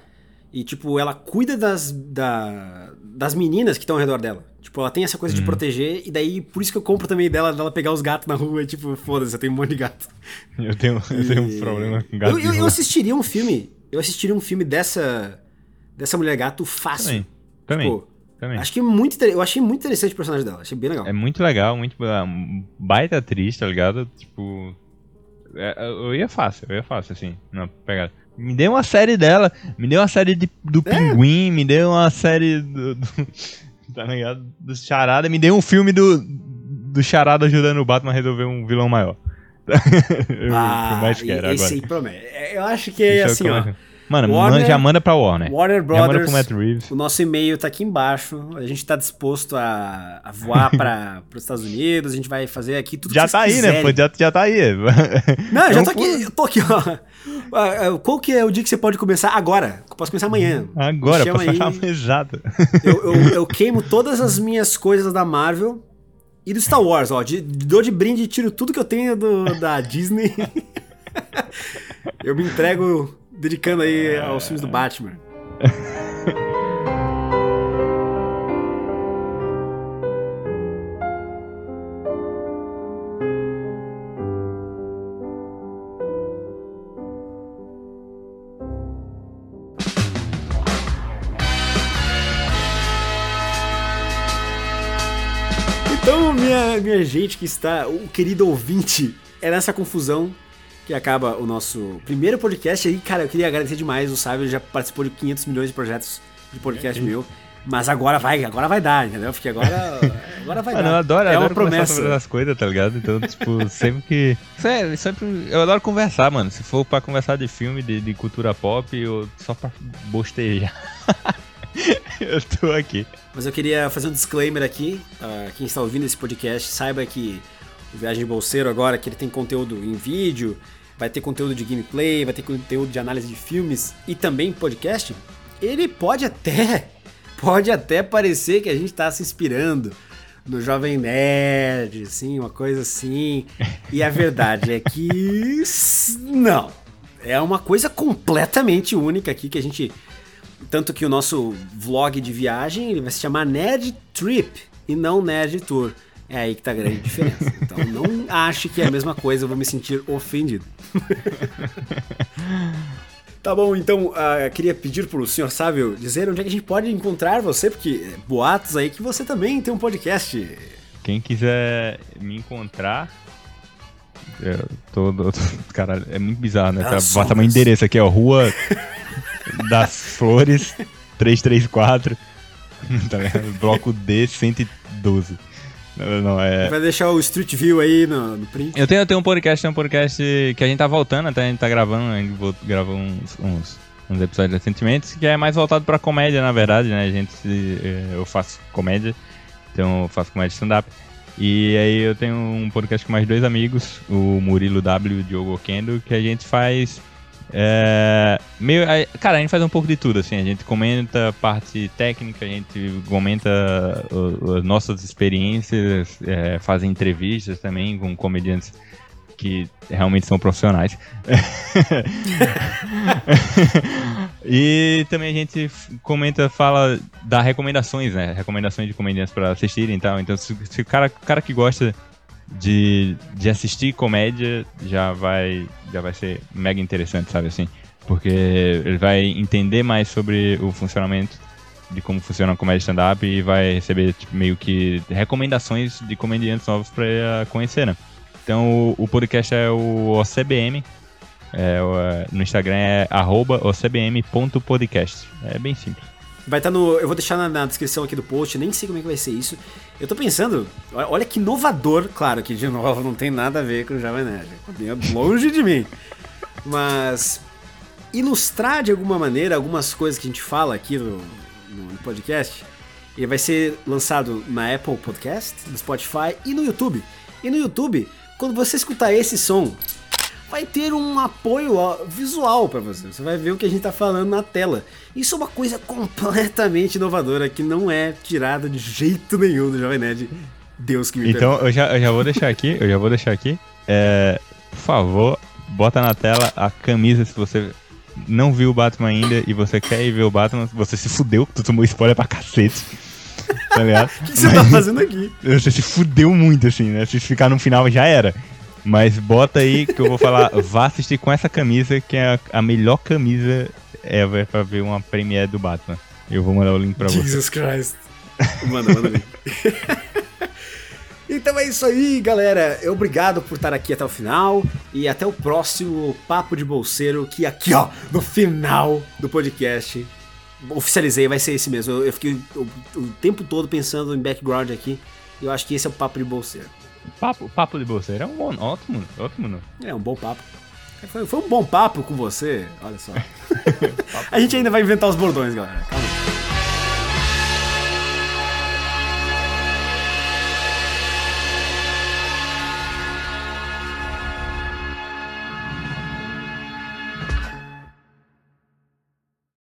e, tipo, ela cuida das, da- das meninas que estão ao redor dela. Tipo, ela tem essa coisa de proteger, e daí por isso que eu compro também dela, dela pegar os gatos na rua e, tipo, foda-se, eu tenho um monte de gato. Eu tenho, eu tenho um E- problema com gato. Eu, eu, eu assistiria um filme. Eu assistiria um filme dessa. Dessa mulher gato fácil. Também. Também. Tipo, também. Acho que é muito eu achei muito interessante o personagem dela, achei bem legal. É muito legal, muito um baita atriz, tá ligado? Tipo. É, Eu ia fácil, eu ia fácil, assim, na pegada. Me deu uma série dela, me deu uma série de, do É. Pinguim, me deu uma série do. do- tá ligado? Do Charada, me deu um filme do. Do Charada ajudando o Batman a resolver um vilão maior. eu, ah, mais quero esse agora. promete. É, Eu acho que é assim, ó. Mano, Warner- já manda pra Warner. Warner já manda Brothers. pro Matt Reeves. O nosso e-mail tá aqui embaixo. A gente tá disposto a, a voar para os Estados Unidos. A gente vai fazer aqui tudo Já que tá aí, né? quiserem. Pô, já, já tá aí. Não, eu já Então, tô aqui. Eu tô aqui, ó. Ah, ah, Qual que é o dia que você pode começar? Agora. Eu posso começar amanhã. Agora, aí. falar exato. Eu, eu- eu queimo todas as minhas coisas da Marvel e do Star Wars, ó. De, dou de brinde e tiro tudo que eu tenho do- da Disney. eu me entrego dedicando aí aos filmes do Batman. Então, minha, minha gente que está, o querido ouvinte, é nessa confusão que acaba o nosso primeiro podcast aí. Cara, eu queria agradecer demais. O Sábio já participou de 500 milhões de projetos de podcast meu. Mas agora vai, agora vai dar, entendeu? Porque agora, agora vai Mano, dar. eu adoro, é eu uma adoro conversar sobre promessa. as coisas, tá ligado? Então, tipo, sempre que. Sério, sempre. Eu adoro conversar, mano. Se for pra conversar de filme, de, de cultura pop, ou só pra bostejar. eu tô aqui. Mas eu queria fazer um disclaimer aqui. ah, quem está ouvindo esse podcast, saiba que Viagem de Bolseiro agora, que ele tem conteúdo em vídeo, vai ter conteúdo de gameplay, vai ter conteúdo de análise de filmes e também podcast. Ele pode até, pode até parecer que a gente está se inspirando no Jovem Nerd, assim, uma coisa assim. E a verdade é que não. É uma coisa completamente única aqui que a gente tanto que o nosso vlog de viagem ele vai se chamar Nerd Trip e não Nerd Tour. É aí que tá a grande diferença. Então não ache que é a mesma coisa, eu vou me sentir ofendido. tá bom, então ah, queria pedir pro senhor Sábio dizer onde é que a gente pode encontrar você, porque é, boatos aí que você também tem um podcast. Quem quiser me encontrar. Eu tô, tô- Caralho, é muito bizarro, né? Ah, Tá, bota meu endereço aqui, ó. Rua. das Flores 334. Tá ligado? Bloco D 112. Não, é. Vai deixar o Street View aí no, no print. Eu tenho, eu tenho um podcast, tem um podcast que a gente tá voltando, até a gente tá gravando, a gente vo- gravou uns, uns, uns episódios recentemente, que é mais voltado pra comédia, na verdade, né? A gente, eh, eu faço comédia, então eu faço comédia stand-up. E aí eu tenho um podcast com mais dois amigos, o Murilo W e o Diogo Okendo, que a gente faz. É, meio, a- cara, a gente faz um pouco de tudo, assim, a gente comenta parte técnica, a gente comenta as nossas experiências, é, faz entrevistas também com comediantes que realmente são profissionais. e também a gente comenta, fala, dá recomendações, né? Recomendações de comediantes pra assistirem e tal. Então, se, se o cara, o cara que gosta de, de assistir comédia já vai, já vai ser mega interessante, sabe assim? Porque ele vai entender mais sobre o funcionamento de como funciona a comédia stand-up e vai receber tipo, meio que recomendações de comediantes novos pra eh, conhecer, né? Então o, o podcast é o OCBM. é, eh, no Instagram é arroba ocbm.podcast. É bem simples. Vai estar no. Eu vou deixar na, na descrição aqui do post, nem sei como é que vai ser isso. Eu tô pensando, olha, que inovador, claro que de novo não tem nada a ver com o Jovem Nerd. é Longe de mim. Mas ilustrar de alguma maneira algumas coisas que a gente fala aqui no, no podcast. Ele vai ser lançado na Apple Podcast, no Spotify e no YouTube. E no YouTube, quando você escutar esse som, vai ter um apoio visual pra você. Você vai ver o que a gente tá falando na tela. Isso é uma coisa completamente inovadora que não é tirada de jeito nenhum do Jovem Nerd. Deus que me Então eu já, eu já vou deixar aqui, eu já vou deixar aqui. É, por favor, bota na tela a camisa se você não viu o Batman ainda e você quer ir ver o Batman, você se fudeu, tu tomou spoiler pra cacete. Tá ligado? O que você tá fazendo aqui? Você se fudeu muito, assim, né? Se ficar no final já era. Mas bota aí que eu vou falar, vá assistir com essa camisa, que é a, a melhor camisa ever pra ver uma premiere do Batman. Eu vou mandar o link pra você. Jesus Christ. Manda, manda link. Então é isso aí, galera. Obrigado por estar aqui até o final. E até o próximo Papo de Bolseiro, que aqui, ó, no final do podcast. Oficializei, vai ser esse mesmo. Eu, eu fiquei o, o tempo todo pensando em background aqui. E eu acho que esse é o Papo de Bolseiro. Papo, papo de bolseiro é um bom, ótimo, ótimo. É um bom papo. Foi, foi um bom papo com você. Olha só. A gente ainda vai inventar os bordões, galera. Calma.